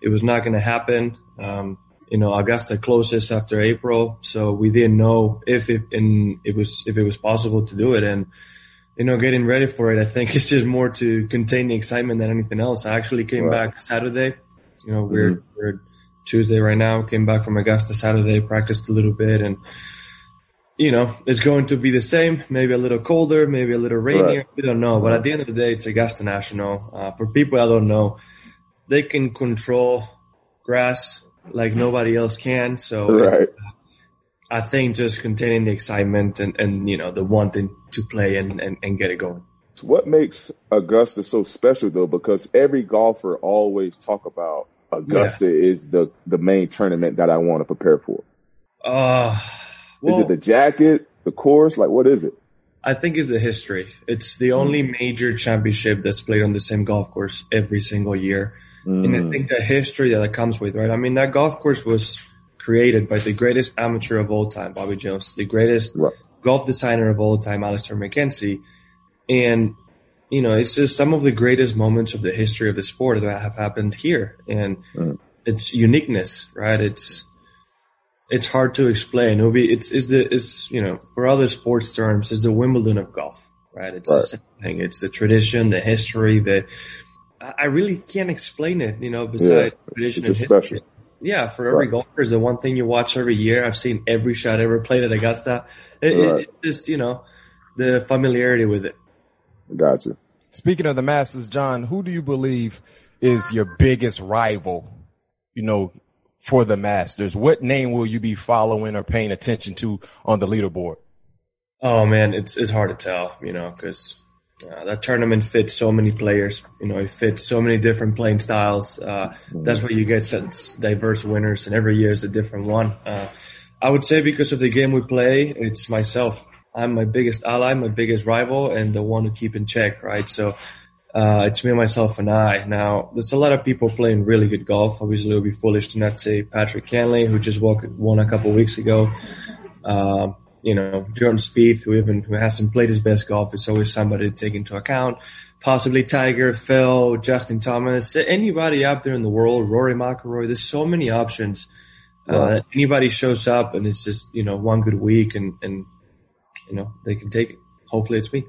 it was not going to happen. Um, you know, Augusta closes after April, so we didn't know if it and it was if it was possible to do it. And you know, getting ready for it, I think it's just more to contain the excitement than anything else. I actually came right. back Saturday. You know, we're, mm-hmm. we're Tuesday right now. Came back from Augusta Saturday, practiced a little bit and, you know, it's going to be the same, maybe a little colder, maybe a little rainier. Right. We don't know. But at the end of the day, it's Augusta National. Uh, for people I don't know, they can control grass like nobody else can. So right. I think just containing the excitement and, and you know, the wanting to play and, and, and get it going. What makes Augusta so special though? Because every golfer always talk about Augusta yeah. is the, the main tournament that I want to prepare for. Uh, well, is it the jacket, the course? Like what is it? I think it's the history. It's the only major championship that's played on the same golf course every single year. Mm. And I mm. think the history that it comes with, right? I mean, that golf course was created by the greatest amateur of all time, Bobby Jones, the greatest right. golf designer of all time, Alister MacKenzie. And, you know, it's just some of the greatest moments of the history of the sport that have happened here. And mm. it's uniqueness, right? It's, it's hard to explain. It'll be, it's, it's the, it's, you know, for other sports terms, it's the Wimbledon of golf, right? It's right. the same thing. It's the tradition, the history, the, I really can't explain it, you know, besides yeah, tradition and history. Special yeah, for every right. golfer is the one thing you watch every year. I've seen every shot ever played at Augusta. It, right. it, it just, you know, the familiarity with it. Gotcha. Speaking of the Masters, John, who do you believe is your biggest rival, you know, for the Masters? What name will you be following or paying attention to on the leaderboard? Oh man, it's, it's hard to tell, you know, cause uh, that tournament fits so many players. You know, it fits so many different playing styles. Uh, that's why you get such diverse winners, and every year is a different one. Uh, I would say because of the game we play, it's myself. I'm my biggest ally, my biggest rival, and the one to keep in check, right? So, uh, it's me, myself, and I. Now, there's a lot of people playing really good golf. Obviously, it would be foolish to not say Patrick Cantlay, who just won a couple weeks ago. Um, you know, Jordan Spieth, who even who hasn't played his best golf, it's always somebody to take into account. Possibly Tiger, Phil, Justin Thomas, anybody out there in the world, Rory McIlroy. There's so many options. Uh, anybody shows up and it's just you know one good week and and you know they can take it. Hopefully, it's me.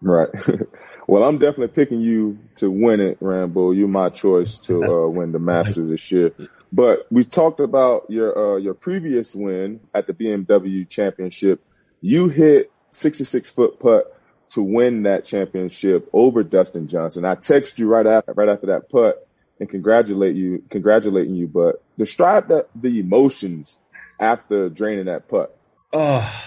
Right. well, I'm definitely picking you to win it, Rambo. You're my choice to uh, win the Masters this year. But we talked about your uh, your previous win at the BMW Championship. You hit 66 foot putt to win that championship over Dustin Johnson. I texted you right after right after that putt, and congratulate you, congratulating you, but describe that the emotions after draining that putt. Oh,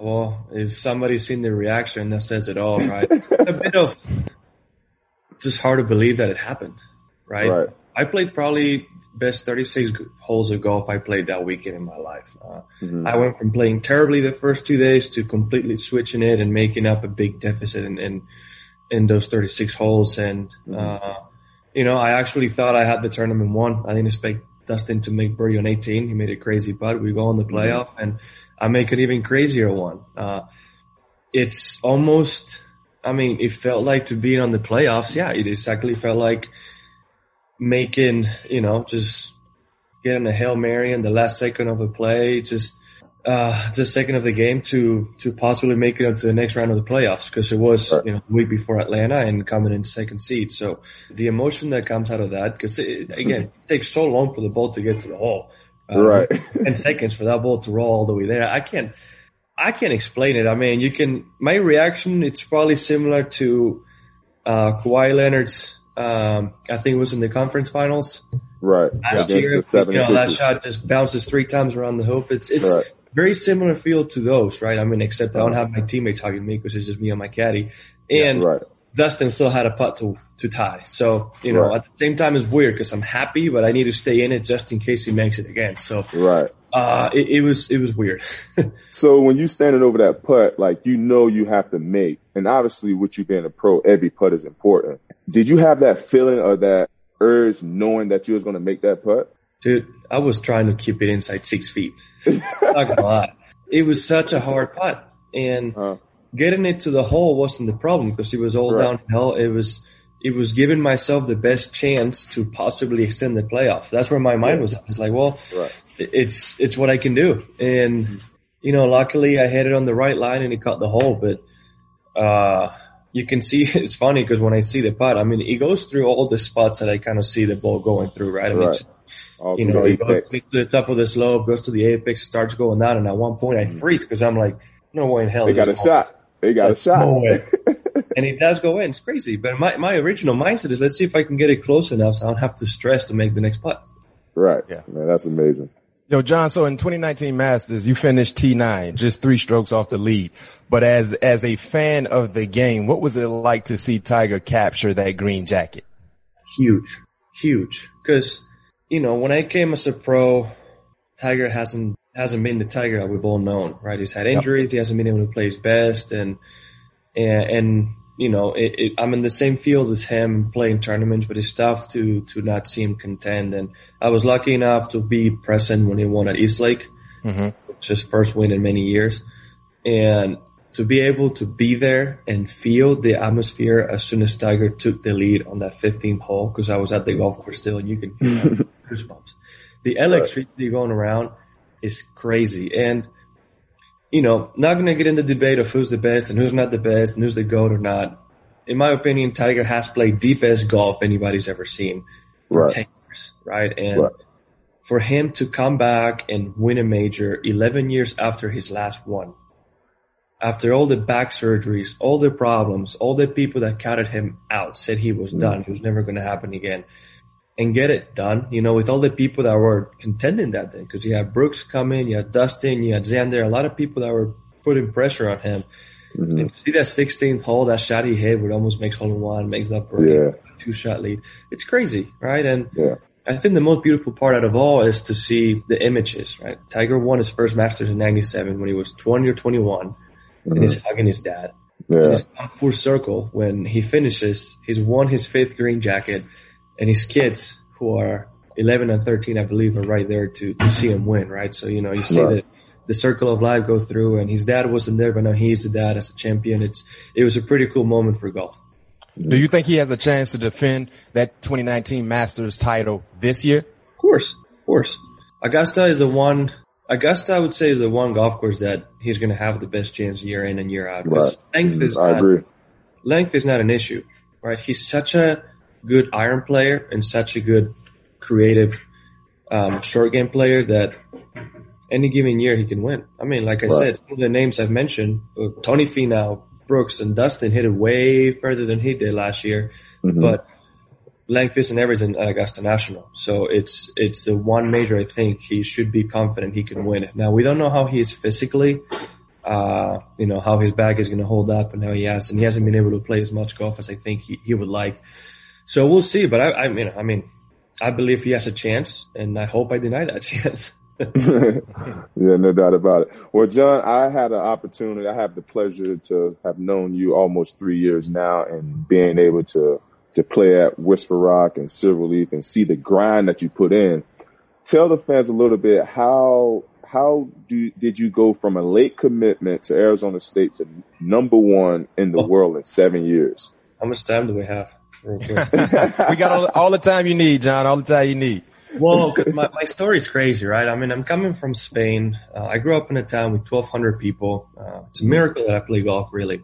well, if somebody's seen the reaction, that says it all, right? a bit of just hard to believe that it happened, right? Right. I played probably best 36 holes of golf I played that weekend in my life. Uh, Mhm. I went from playing terribly the first two days to completely switching it and making up a big deficit in, in, in those 36 holes. And, uh, you know, I actually thought I had the tournament won. I didn't expect Dustin to make birdie on 18. He made a crazy putt. We go on the playoff and I make an even crazier one. Uh, it's almost, I mean, it felt like to be on the playoffs. Yeah, it exactly felt like making, you know, just getting a Hail Mary in the last second of the play, just, uh, just second of the game to, to possibly make it up to the next round of the playoffs because it was, Right. you know, week before Atlanta and coming in second seed. So the emotion that comes out of that, because again, it takes so long for the ball to get to the hole. Um, Right. 10 seconds for that ball to roll all the way there. I can't, I can't explain it. I mean, you can, my reaction, it's probably similar to, uh, Kawhi Leonard's, um, I think it was in the conference finals Right. last Against year. the you know, that shot just bounces three times around the hoop. It's, it's Right. very similar feel to those, right? I mean, except I don't have my teammates hugging me because it's just me and my caddy. And Right. Dustin still had a putt to, to tie. So, you know, Right. at the same time it's weird because I'm happy, but I need to stay in it just in case he makes it again. So, Right. Uh, it, it was, it was weird. So when you standing over that putt, like you know you have to make, and obviously with you being a pro, every putt is important. Did you have that feeling or that urge knowing that you was going to make that putt? Dude, I was trying to keep it inside six feet. Not gonna lie. It was such a hard putt and Uh, getting it to the hole wasn't the problem because it was all Right. downhill. It was, it was giving myself the best chance to possibly extend the playoff. That's where my mind was at. It's like, well, right. It's, it's what I can do. And, you know, luckily I hit it on the right line and it caught the hole, but, uh, you can see it's funny because when I see the putt, I mean, it goes through all the spots that I kind of see the ball going through, right? I mean, Right. All you know, the it goes to the top of the slope, goes to the apex, starts going down, and at one point I freeze because I'm like, no way in hell. They got a this shot. They got a shot. No way. and it does go in. It's crazy. But my, my original mindset is let's see if I can get it close enough so I don't have to stress to make the next putt. Right. Yeah. Man, that's amazing. Yo, John, so in 2019 Masters, you finished T9, just three strokes off the lead. But as, as a fan of the game, what was it like to see Tiger capture that green jacket? Huge. Huge. Because, you know, when I came as a pro, Tiger hasn't hasn't been the Tiger that we've all known, right? He's had injuries, he hasn't been able to play his best and and, and you know, it, it, I'm in the same field as him playing tournaments, but it's tough to, to not see him contend. And I was lucky enough to be present when he won at East Lake, Mm-hmm. which is his first win in many years. And to be able to be there and feel the atmosphere as soon as Tiger took the lead on that 15th hole, because I was at the golf course still and you can hear goosebumps. The electricity going around is crazy. And you know, not going to get into debate of who's the best and who's not the best and who's the GOAT or not. In my opinion, Tiger has played the best golf anybody's ever seen for Right. 10 years, right? And Right. for him to come back and win a major 11 years after his last one, after all the back surgeries, all the problems, all the people that counted him out, said he was mm. done, he was never going to happen again, and get it done, you know, with all the people that were contending that day, because you had Brooks coming, you had Dustin, you had Xander, a lot of people that were putting pressure on him. Mhm. And to see that 16th hole, that shot he hit, where it almost makes hole in one, makes that birdie, Yeah. two shot lead. It's crazy, right? And Yeah. I think the most beautiful part out of all is to see the images, right? Tiger won his first Masters in 97 when he was 20 or 21 and he's hugging his dad. And Yeah. it's come full circle when he finishes, he's won his fifth green jacket and his kids who are 11 and 13, I believe, are right there to, to see him win, right? So, you know, you see Right. the, the circle of life go through and his dad wasn't there, but now he's the dad as a champion. It's, it was a pretty cool moment for golf. Do you think he has a chance to defend that 2019 Masters title this year? Of course, of course. Augusta is the one. Augusta, I would say, is the one golf course that he's going to have the best chance year in and year out. Right. Length is I not, agree. length is not an issue, right? He's such a good iron player and such a good creative um, short game player that any given year he can win. I mean, like I Right. said, some of the names I've mentioned, uh, Tony Finau, Brooks, and Dustin hit it way further than he did last year. Mhm. But length isn't everything at Augusta National. So it's, it's the one major I think he should be confident he can win. Now we don't know how he is physically, uh, you know, how his back is going to hold up and how he has, and he hasn't been able to play as much golf as I think he, he would like. So we'll see, but I, I mean, I mean, I believe he has a chance and I hope I deny that chance. yeah, no doubt about it. Well, John, I had an opportunity. I have the pleasure to have known you almost three years now and being able to to play at Whisper Rock and Silverleaf and see the grind that you put in. Tell the fans a little bit how how do did you go from a late commitment to Arizona State to number one in the oh. world in seven years? How much time do we have? We got all, all the time you need, John. All the time you need. well, my, my story's crazy, right? I mean, I'm coming from Spain. Uh, I grew up in a town with 1,200 people. Uh, it's a miracle that I play golf, really.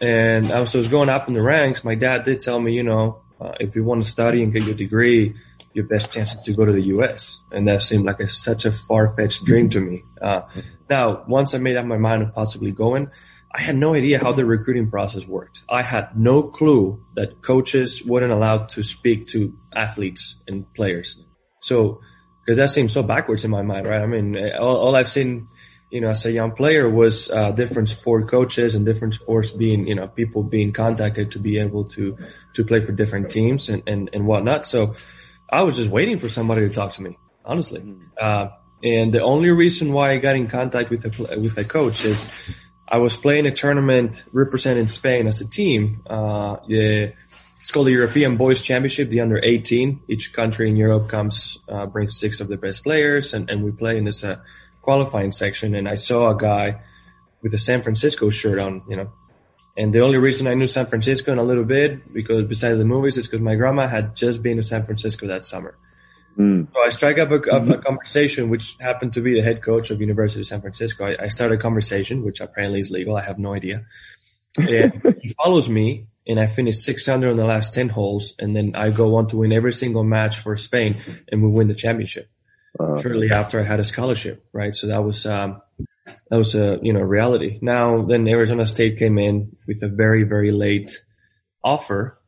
And I was, I was going up in the ranks. My dad did tell me, you know, uh, if you want to study and get your degree, your best chance is to go to the U.S. And that seemed like a, such a far-fetched dream to me. Uh, now, once I made up my mind of possibly going, I had no idea how the recruiting process worked. I had no clue that coaches weren't allowed to speak to athletes and players. So, because that seems so backwards in my mind, right? I mean, all, all I've seen you know, as a young player was uh, different sport coaches and different sports being, you know, people being contacted to be able to to play for different teams and and, and whatnot. So I was just waiting for somebody to talk to me, honestly. Mm. Uh, and the only reason why I got in contact with a with a coach is I was playing a tournament representing Spain as a team. Uh, the, it's called the European Boys Championship, the under 18. Each country in Europe comes, uh, brings six of the best players and, and we play in this, uh, qualifying section and I saw a guy with a San Francisco shirt on, you know, and the only reason I knew San Francisco in a little bit because besides the movies is because my grandma had just been to San Francisco that summer. Mm. So I strike up a, a, a, conversation, which happened to be the head coach of University of San Francisco. I, I start a conversation, which apparently is legal. I have no idea. And he follows me and I finished 600 on the last 10 holes. And then I go on to win every single match for Spain and we win the championship. Uh, shortly after I had a scholarship, right? So that was, um, that was a, you know, reality. Now then Arizona State came in with a very, very late offer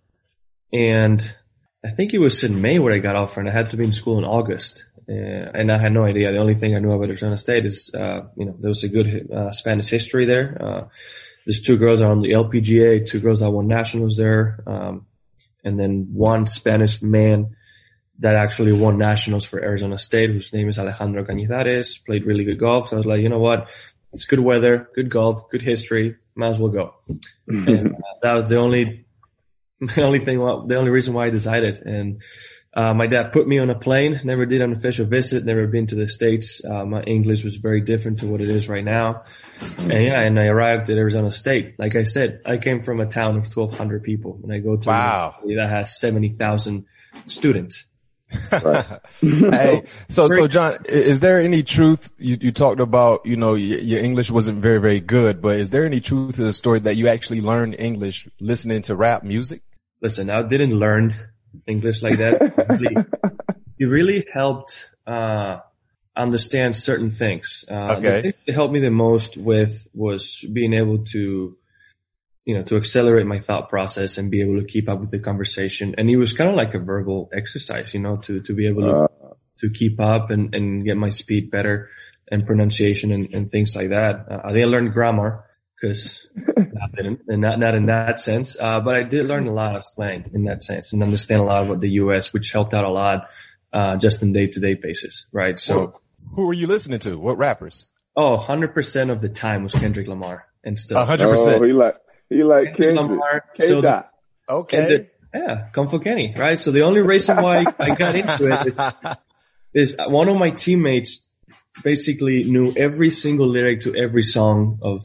and I think it was in May where I got offered and I had to be in school in August. Uh, and I had no idea. The only thing I knew about Arizona State is, uh, you know, there was a good, uh, Spanish history there. Uh, there's two girls on the LPGA, two girls that won nationals there. Um, and then one Spanish man that actually won nationals for Arizona State, whose name is Alejandro Cañizares, played really good golf. So I was like, you know what? It's good weather, good golf, good history. Might as well go. and uh, that was the only, the only thing, the only reason why I decided. And, uh, my dad put me on a plane, never did an official visit, never been to the States. Uh, my English was very different to what it is right now. And yeah, and I arrived at Arizona State. Like I said, I came from a town of 1200 people and I go to wow. a that has 70,000 students. hey, so so John, is there any truth? You, you talked about you know your, your, English wasn't very very good, but is there any truth to the story that you actually learned English listening to rap music? Listen, I didn't learn English like that. It really, it really helped uh, understand certain things. Uh, okay. The thing that helped me the most with was being able to you know, to accelerate my thought process and be able to keep up with the conversation. And it was kind of like a verbal exercise, you know, to, to be able to, uh, to keep up and, and get my speed better and pronunciation and, and things like that. Uh, I didn't learn grammar because and not, not in that sense. Uh, but I did learn a lot of slang in that sense and understand a lot about the U.S., which helped out a lot, uh, just in day to day basis, right? So. Well, who were you listening to? What rappers? Oh, 100% of the time was Kendrick Lamar and still. 100%. Oh, he like, he like Kendrick. Lamar. So the, okay. The, yeah, Kung Fu Kenny, right? So the only reason why I got into it is, is one of my teammates basically knew every single lyric to every song of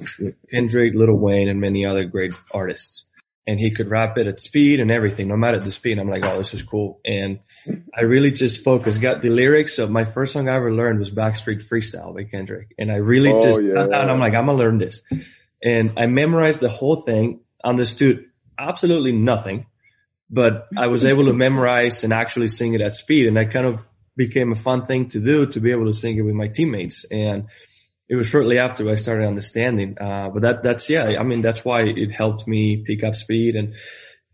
Kendrick, Lil Wayne, and many other great artists. And he could rap it at speed and everything, no matter the speed. I'm like, oh, this is cool. And I really just focused, got the lyrics of my first song I ever learned was Backstreet Freestyle by Kendrick. And I really oh, just, yeah. I'm like, I'm gonna learn this. And I memorized the whole thing, understood absolutely nothing, but I was able to memorize and actually sing it at speed. And I kind of became a fun thing to do to be able to sing it with my teammates. And it was shortly after I started understanding. Uh, but that, that's, yeah, I mean, that's why it helped me pick up speed and,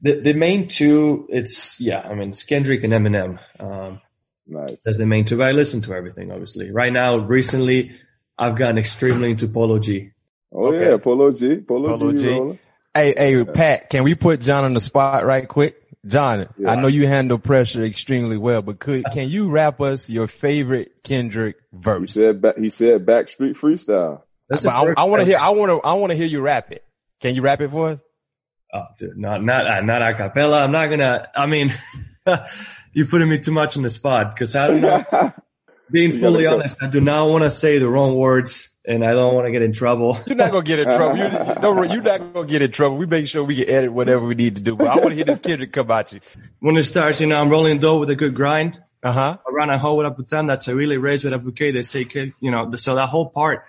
The the main two, it's yeah, I mean it's Kendrick and Eminem. Um, Nice. that's the main two. But I listen to everything, obviously. Right now, recently, I've gotten extremely into Polo G. Oh Okay. yeah, Polo G, Polo, Polo G, G. Hey, hey, Pat, can we put John on the spot right quick? John, Yeah. I know you handle pressure extremely well, but could, can you rap us your favorite Kendrick He verse? said, he said Backstreet Freestyle. That's But I, I want to hear, I want to, I want to hear you rap it. Can you rap it for us? Oh, dude, not not uh, not a cappella. I'm not gonna. I mean, you're putting me too much on the spot because I don't know. Being fully honest, I do not want to say the wrong words, and I don't want to get in trouble. You're not gonna get in trouble. You, no, you're not gonna get in trouble. We make sure we can edit whatever we need to do. But I want to hear this Kendrick come at you. when it starts, you know, I'm rolling dough with a good grind. Uh huh. Around a hole with a putan, that's a really raised with a bouquet. They say, kid, you know, so that whole part,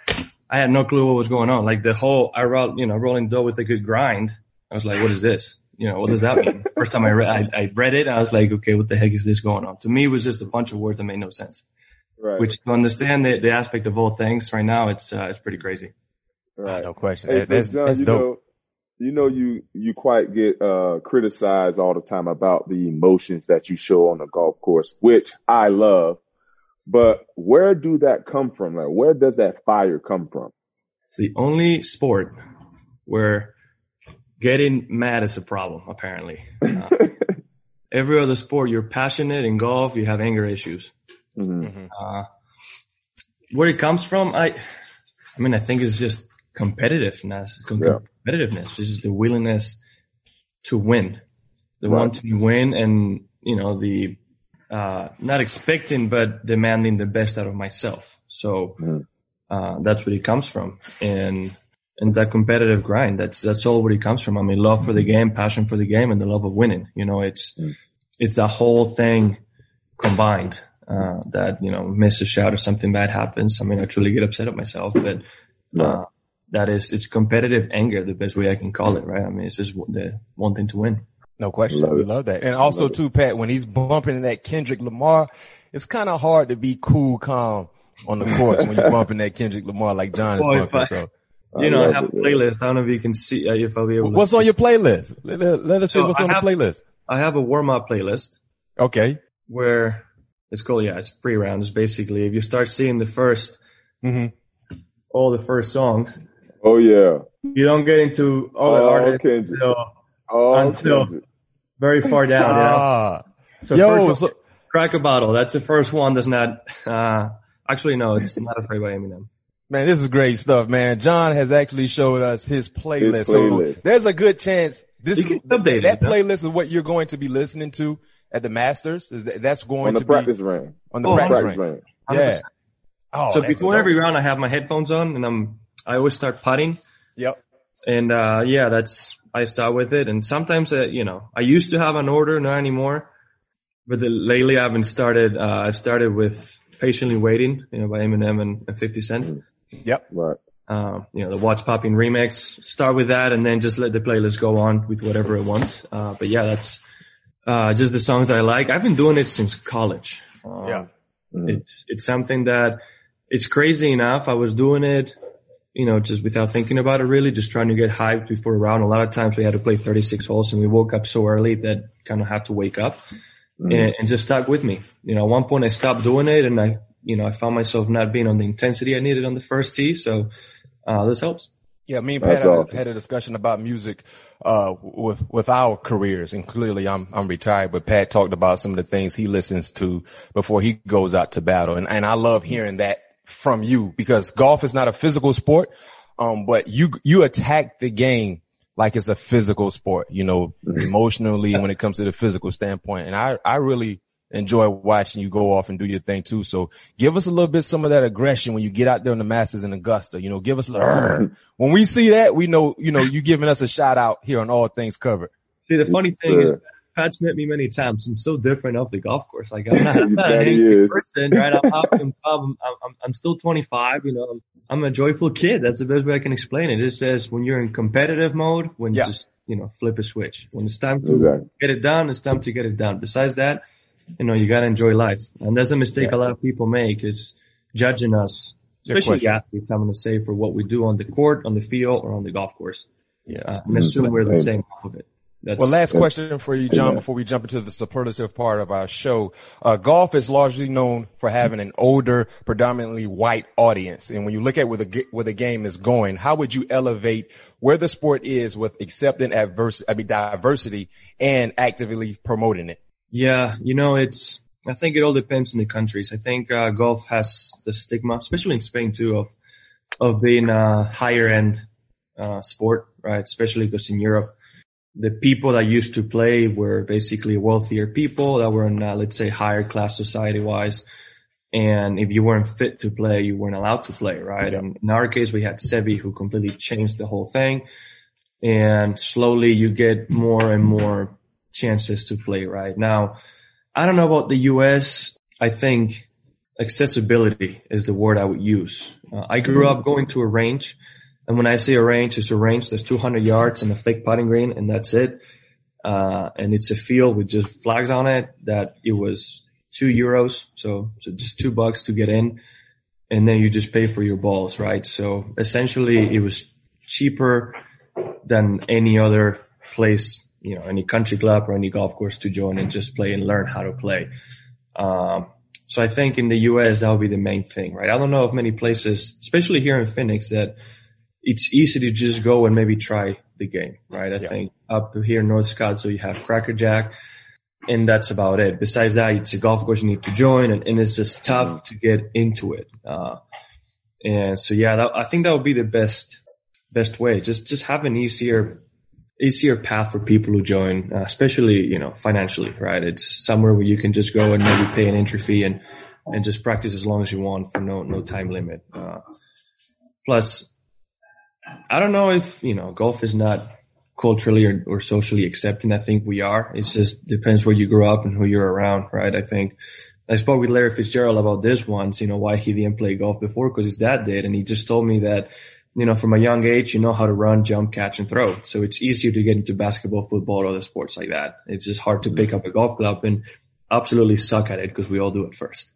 I had no clue what was going on. Like the whole, I roll, you know, rolling dough with a good grind. I was like, what is this? You know, what does that mean? First time I read, I, I read it, I was like, okay, what the heck is this going on? To me, it was just a bunch of words that made no sense. Right. Which to understand the, the aspect of all things right now, it's uh, it's pretty crazy. right. No question. Hey, That- so that's John, that's you dope. know, you know, you you quite get uh criticized all the time about the emotions that you show on the golf course, which I love. But where do that come from? Like, where does that fire come from? It's the only sport where getting mad is a problem. Apparently, uh, every other sport, you're passionate. In golf, you have anger issues. Mhm. Uh, where it comes from, I, I mean, I think it's just competitiveness. Com- Yeah. Competitiveness. This is the willingness to win, the Right. want to win, and you know the uh, not expecting but demanding the best out of myself. So Mhm. uh, that's where it comes from, and and that competitive grind. That's that's all where it comes from. I mean, love for the game, passion for the game, and the love of winning. You know, it's Mm. it's the whole thing combined. Uh, that you know, miss a shot or something bad happens. I mean, I truly get upset at myself, but uh, that is it's competitive anger, the best way I can call it. Right? I mean, it's just the wanting to win. No question. Love we it. love that. And also Love it. too, Pat, when he's bumping that Kendrick Lamar, it's kind of hard to be cool, calm on the course when you're bumping that Kendrick Lamar like John is Boy, bumping. I- So You know, I love have a it, man. playlist. I don't know if you can see uh, if I'll be able. to what's on your playlist? Let, let- let us see what's I on have- the playlist. I have a warm up playlist Okay. where it's called yeah, it's pre round. It's basically if you start seeing the first hmm all the first songs, Oh yeah. you don't get into all the Oh, artists Kendrick. until Oh, Until- Kendrick. very far down. you know? Ah, So yo, first so, crack a bottle. That's the first one. That's not. Uh, actually, no, it's not a afraid by Eminem. man, this is great stuff, man. John has actually showed us his playlist. His So playlist. there's a good chance this is, that it, huh? playlist is what you're going to be listening to at the Masters. Is that, that's going on the to practice be ring. on the Oh, practice, Practice range. ring. Yeah. Oh, so before every round, I have my headphones on, and I'm. I always start putting, Yep. and uh yeah, that's. I start with it, and sometimes, uh, you know, I used to have an order, not anymore. But the, lately, I've been started. Uh, I've started with "Patiently Waiting," you know, by Eminem and, and 50 Cent. Yep. Right. um, you know, the Watch Popping remix. Start with that and then just let the playlist go on with whatever it wants. Uh, but yeah, that's, uh, just the songs I like. I've been doing it since college. Um, Yeah. It's, it's something that it's crazy enough. I was doing it, you know, just without thinking about it really, just trying to get hyped before a round. A lot of times we had to play 36 holes and we woke up so early that kind of had to wake up and, and just stuck with me. You know, at one point I stopped doing it and I, you know, I found myself not being on the intensity I needed on the first tee. So, uh, this helps. Yeah, me and Pat had, awesome. had a discussion about music uh, with with our careers, and clearly I'm I'm retired, but Pat talked about some of the things he listens to before he goes out to battle, and and I love hearing that from you because golf is not a physical sport, um, but you you attack the game like it's a physical sport, you know, emotionally when it comes to the physical standpoint, and I I really enjoy watching you go off and do your thing too. So give us a little bit some of that aggression when you get out there in the Masters in Augusta. You know, give us a little. When we see that, we know you know you giving us a shout out here on All Things Covered. See, the funny Yes, thing is. Pat's met me many times. I'm so different off the golf course. Like I'm not, I'm not an angry person, right? I'm. I'm, I'm, I'm, I'm still 25. You know, I'm, I'm a joyful kid. That's the best way I can explain it. It says when you're in competitive mode, when Yeah. you just you know flip a switch. When it's time to Exactly. get it done, it's time to get it done. Besides that, you know, you gotta enjoy life. And that's a mistake a lot of people make is judging us, especially question. athletes, I'm gonna say for what we do on the court, on the field, or on the golf course. Yeah. Uh, and assume we're the same off of it. That's Well, last question for you, John, Amen. before we jump into the superlative part of our show. Uh, golf is largely known for having an older, predominantly white audience. And when you look at where the, where the game is going, how would you elevate where the sport is with accepting adverse, I mean, diversity and actively promoting it? Yeah, you know, it's. I think it all depends on the countries. I think uh, golf has the stigma, especially in Spain too, of of being a higher end uh, sport, right? Especially because in Europe, the people that used to play were basically wealthier people that were in, uh, let's say, higher class society wise. And if you weren't fit to play, you weren't allowed to play, right? And in our case, we had Seve who completely changed the whole thing. And slowly you get more and more chances to play, right? Now, I don't know about the US. I think accessibility is the word I would use. Uh, I grew up going to a range. And when I say a range, it's a range that's 200 yards and a fake putting green and that's it. Uh, and it's a field with just flags on it that it was two euros. So, so just two bucks to get in. And then you just pay for your balls, right? So essentially it was cheaper than any other place, you know, any country club or any golf course to join and just play and learn how to play. Um, so I think in the US that would be the main thing, right? I don't know of many places, especially here in Phoenix, that it's easy to just go and maybe try the game, right? I Yeah. think up here in North Scottsdale you have Crackerjax and that's about it. Besides that, it's a golf course you need to join and, and it's just tough to get into it. Uh, and so yeah, that, I think that would be the best, best way. Just, just have an easier, easier path for people who join, uh, especially, you know, financially, right? It's somewhere where you can just go and maybe pay an entry fee and, and just practice as long as you want for no, no time limit. Uh, plus, I don't know if, you know, golf is not culturally or, or socially accepting. I think we are. It just depends where you grew up and who you're around, right? I think I spoke with Larry Fitzgerald about this once, you know, why he didn't play golf before because his dad did. And he just told me that, you know, from a young age, you know how to run, jump, catch and throw. So it's easier to get into basketball, football, or other sports like that. It's just hard to pick up a golf club and absolutely suck at it because we all do it first.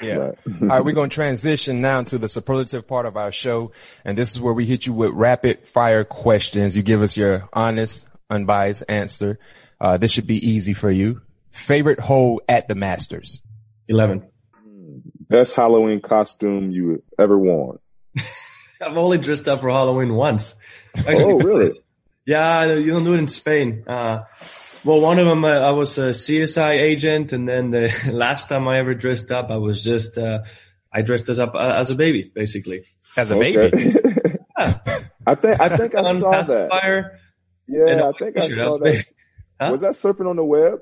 Yeah. Right. All right, we're going to transition now to the superlative part of our show. And this is where we hit you with rapid fire questions. You give us your honest, unbiased answer. Uh, this should be easy for you. Favorite hole at the Masters? 11. Best Halloween costume you ever worn. I've only dressed up for Halloween once. Oh, really? Yeah, you don't do it in Spain. Uh, well, one of them, uh, I was a CSI agent, and then the last time I ever dressed up, I was just, uh, I dressed as up uh, as a baby, basically. As a Okay. baby. I think I think I saw that. Pacifier, Yeah, and a I think I t-shirt, saw that. Huh? Was that serpent on the web?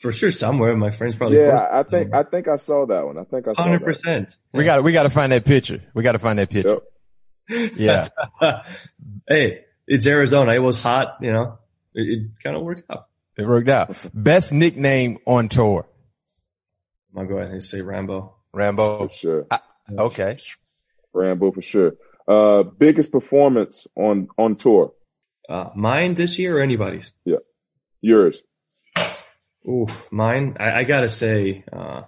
for sure, somewhere. My friends probably. Yeah, I think I think I saw that one. I think I saw Hundred that. percent. We got we got to find that picture. We got to find that picture. Yep. Yeah. hey, it's Arizona. It was hot. You know, it, it kind of worked out. It worked out. Best nickname on tour? I'm gonna go ahead and say Rahmbo. Rahmbo. For sure. Okay. Rahmbo for sure. Uh, biggest performance on on tour. Uh, mine this year or anybody's? Yeah. Yours. Ooh, mine. I, I gotta say, uh,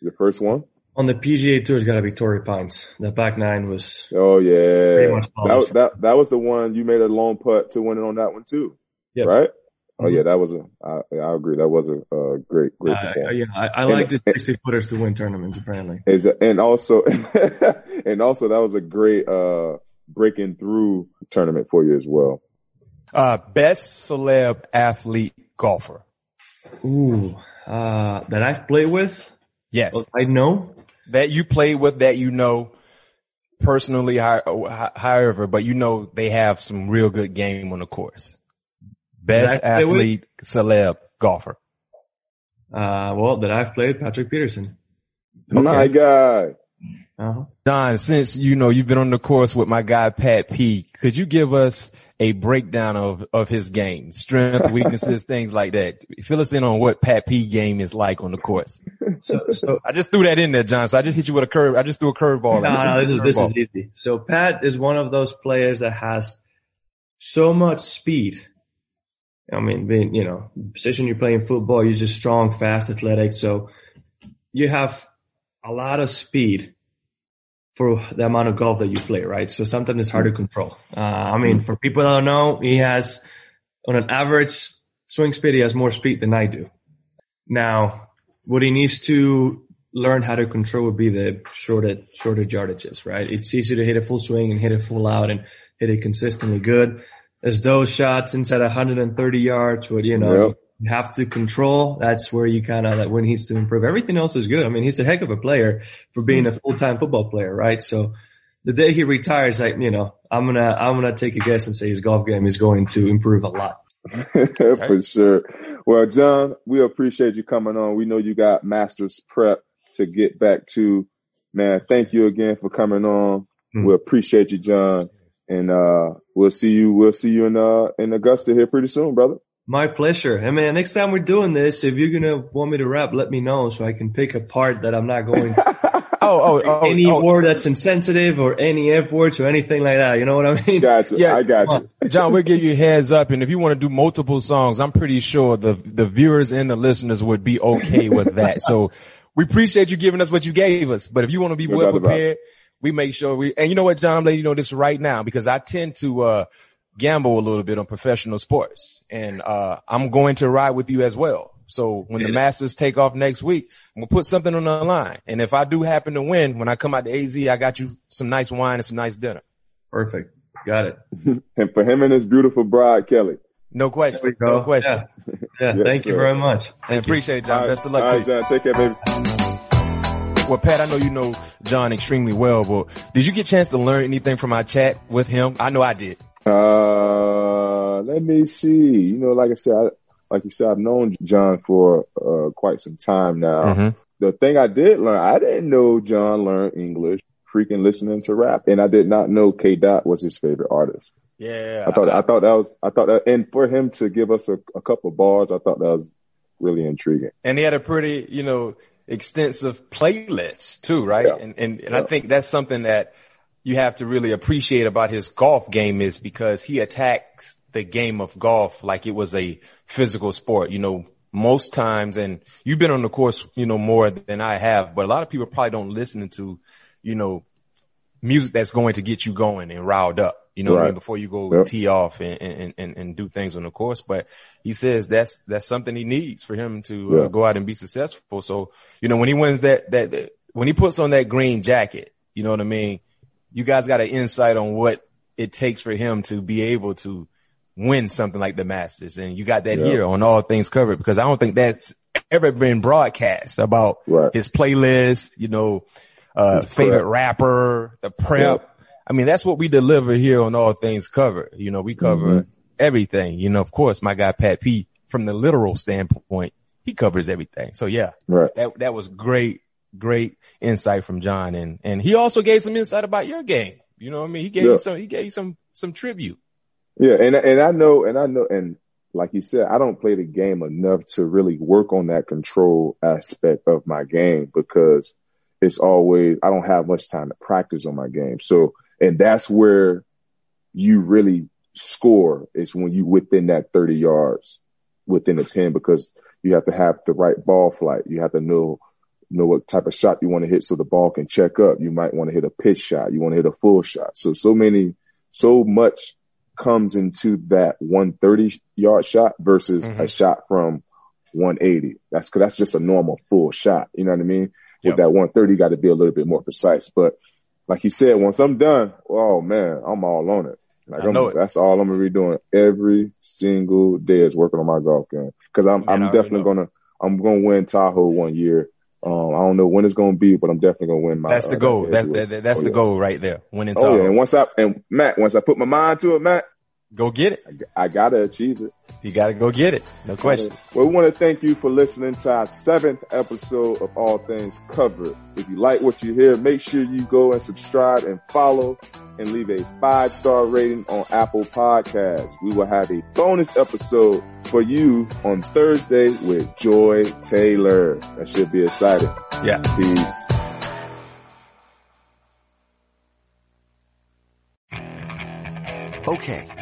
Your first one. On the PGA Tour, it's gotta be Torrey Pines. That back nine was Oh yeah. much That, that that was the one you made a long putt to win it on that one too. Yeah. Right. Oh Mhm. yeah, that was a. I, I agree. That was a, uh great, great Uh, performance. yeah, I, I And- like the 60 footers to win tournaments apparently. Is and also and also that was a great uh breaking through tournament for you as well. Uh, best celeb athlete golfer? Ooh, uh, that I've played with, Yes. well, I know. That you played with that you know personally, hi- hi- however, but you know they have some real good game on the course. Best That with? athlete, celeb, golfer. Uh, well, that I've played Patrick Peterson. My guy. Uh-huh. Jon, since you know you've been on the course with my guy Pat P, could you give us a breakdown of of his game, strength, weaknesses, things like that? Fill us in on what Pat P game is like on the course. So, so I just threw that in there, Jon. So I just hit you with a curve. I just threw a curveball. no, no, this is this is easy. So Pat is one of those players that has so much speed. I mean, being you know, position you're playing football, you're just strong, fast, athletic. So you have a lot of speed for the amount of golf that you play, right? So sometimes it's hard to control. Uh, I mean, for people that don't know, he has on an average swing speed, he has more speed than I do. Now, what he needs to learn how to control would be the shorter, shorter yardages, right? It's easy to hit a full swing and hit it full out and hit it consistently good. As those shots inside 130 yards, what you know, yep. You have to control. That's where you kind of, like, when he needs to improve. Everything else is good. I mean, he's a heck of a player for being a full-time football player, right? So the day he retires, like, you know, I'm going to, I'm going to take a guess and say his golf game is going to improve a lot. for sure. Well, Jon, we appreciate you coming on. We know you got master's prep to get back to. Man, thank you again for coming on. Mm. We appreciate you, Jon. And uh we'll see you we'll see you in uh in Augusta here pretty soon, brother. My pleasure. Hey man, next time we're doing this, if you're gonna want me to rap, let me know so I can pick a part that I'm not going Oh, oh, oh, any oh. word that's insensitive or any F words or anything like that. You know what I mean? Gotcha. Yeah, I got you. Jon, we'll give you a heads up. And if you want to do multiple songs, I'm pretty sure the, the viewers and the listeners would be okay with that. so we appreciate you giving us what you gave us. But if you want to be well prepared, we make sure we, and you know what, Jon, I'm letting you know this right now because I tend to, uh, gamble a little bit on professional sports and, uh, I'm going to ride with you as well. So when yeah. the Masters take off next week, I'm gonna put something on the line. And if I do happen to win, when I come out to AZ, I got you some nice wine and some nice dinner. Perfect. Got it. and for him and his beautiful bride, Kelley. No question. No question. Yeah. yeah yes, thank sir. you very much. I appreciate it, Jon. Right. Best of luck All to right, you. Jon. Take care, baby. Well, Pat, I know you know Jon extremely well, but did you get a chance to learn anything from our chat with him? I know I did. Uh, let me see. You know, like I said, I, like you said, I've known Jon for uh, quite some time now. Mm-hmm. The thing I did learn, I didn't know Jon learned English freaking listening to rap, and I did not know K. Dot was his favorite artist. Yeah, I thought I, I thought that was I thought that, and for him to give us a, a couple bars, I thought that was really intriguing. And he had a pretty, you know, extensive playlist too, right? Yeah. And and, and yeah. I think that's something that you have to really appreciate about his golf game is because he attacks the game of golf like it was a physical sport. You know, most times, and you've been on the course, you know, more than I have, but a lot of people probably don't listen to, you know, music that's going to get you going and riled up. You know right. I mean? Before you go yep. tee off and, and, and, and, do things on the course. But he says that's, that's something he needs for him to uh, go out and be successful. So, you know, when he wins that, that, that, when he puts on that green jacket, you know what I mean? You guys got an insight on what it takes for him to be able to win something like the Masters. And you got that yep. here on All Things Covered because I don't think that's ever been broadcast about right. his playlist, you know, uh, favorite prep. rapper, the prep. Yep. I mean, that's what we deliver here on All Things Covered. You know, we cover mm-hmm. everything. You know, of course, my guy Pat P from the literal standpoint, he covers everything. So yeah, right. that, that was great, great insight from Jon. And, and he also gave some insight about your game. You know what I mean? He gave yeah. you some, he gave you some, some tribute. Yeah, and and I know, and I know, and like you said, I don't play the game enough to really work on that control aspect of my game because it's always I don't have much time to practice on my game. So, and that's where you really score is when you within that 30 yards within the pin because you have to have the right ball flight. You have to know know what type of shot you want to hit so the ball can check up. You might want to hit a pitch shot. You want to hit a full shot. So so many so much comes into that 130 yard shot versus mm-hmm. a shot from 180. That's cause that's just a normal full shot. You know what I mean? Yep. With that 130, got to be a little bit more precise. But like you said, once I'm done, oh man, I'm all on it. Like I know it. that's all I'm gonna be doing every single day is working on my golf game. Cause I'm, I'm definitely gonna, I'm gonna win Tahoe one year. Um, I don't know when it's going to be, but I'm definitely going to win my. That's the uh, goal. That's that, that's oh, the yeah. goal right there. Winning. Oh yeah, and once I and Matt, once I put my mind to it, Matt, go get it. I, I gotta achieve it. You gotta go get it. No question. Well, we want to thank you for listening to our seventh episode of All Things Covered. If you like what you hear, make sure you go and subscribe and follow and leave a five star rating on Apple Podcasts. We will have a bonus episode for you on Thursday with Joy Taylor. That should be exciting. Yeah. Peace. Okay.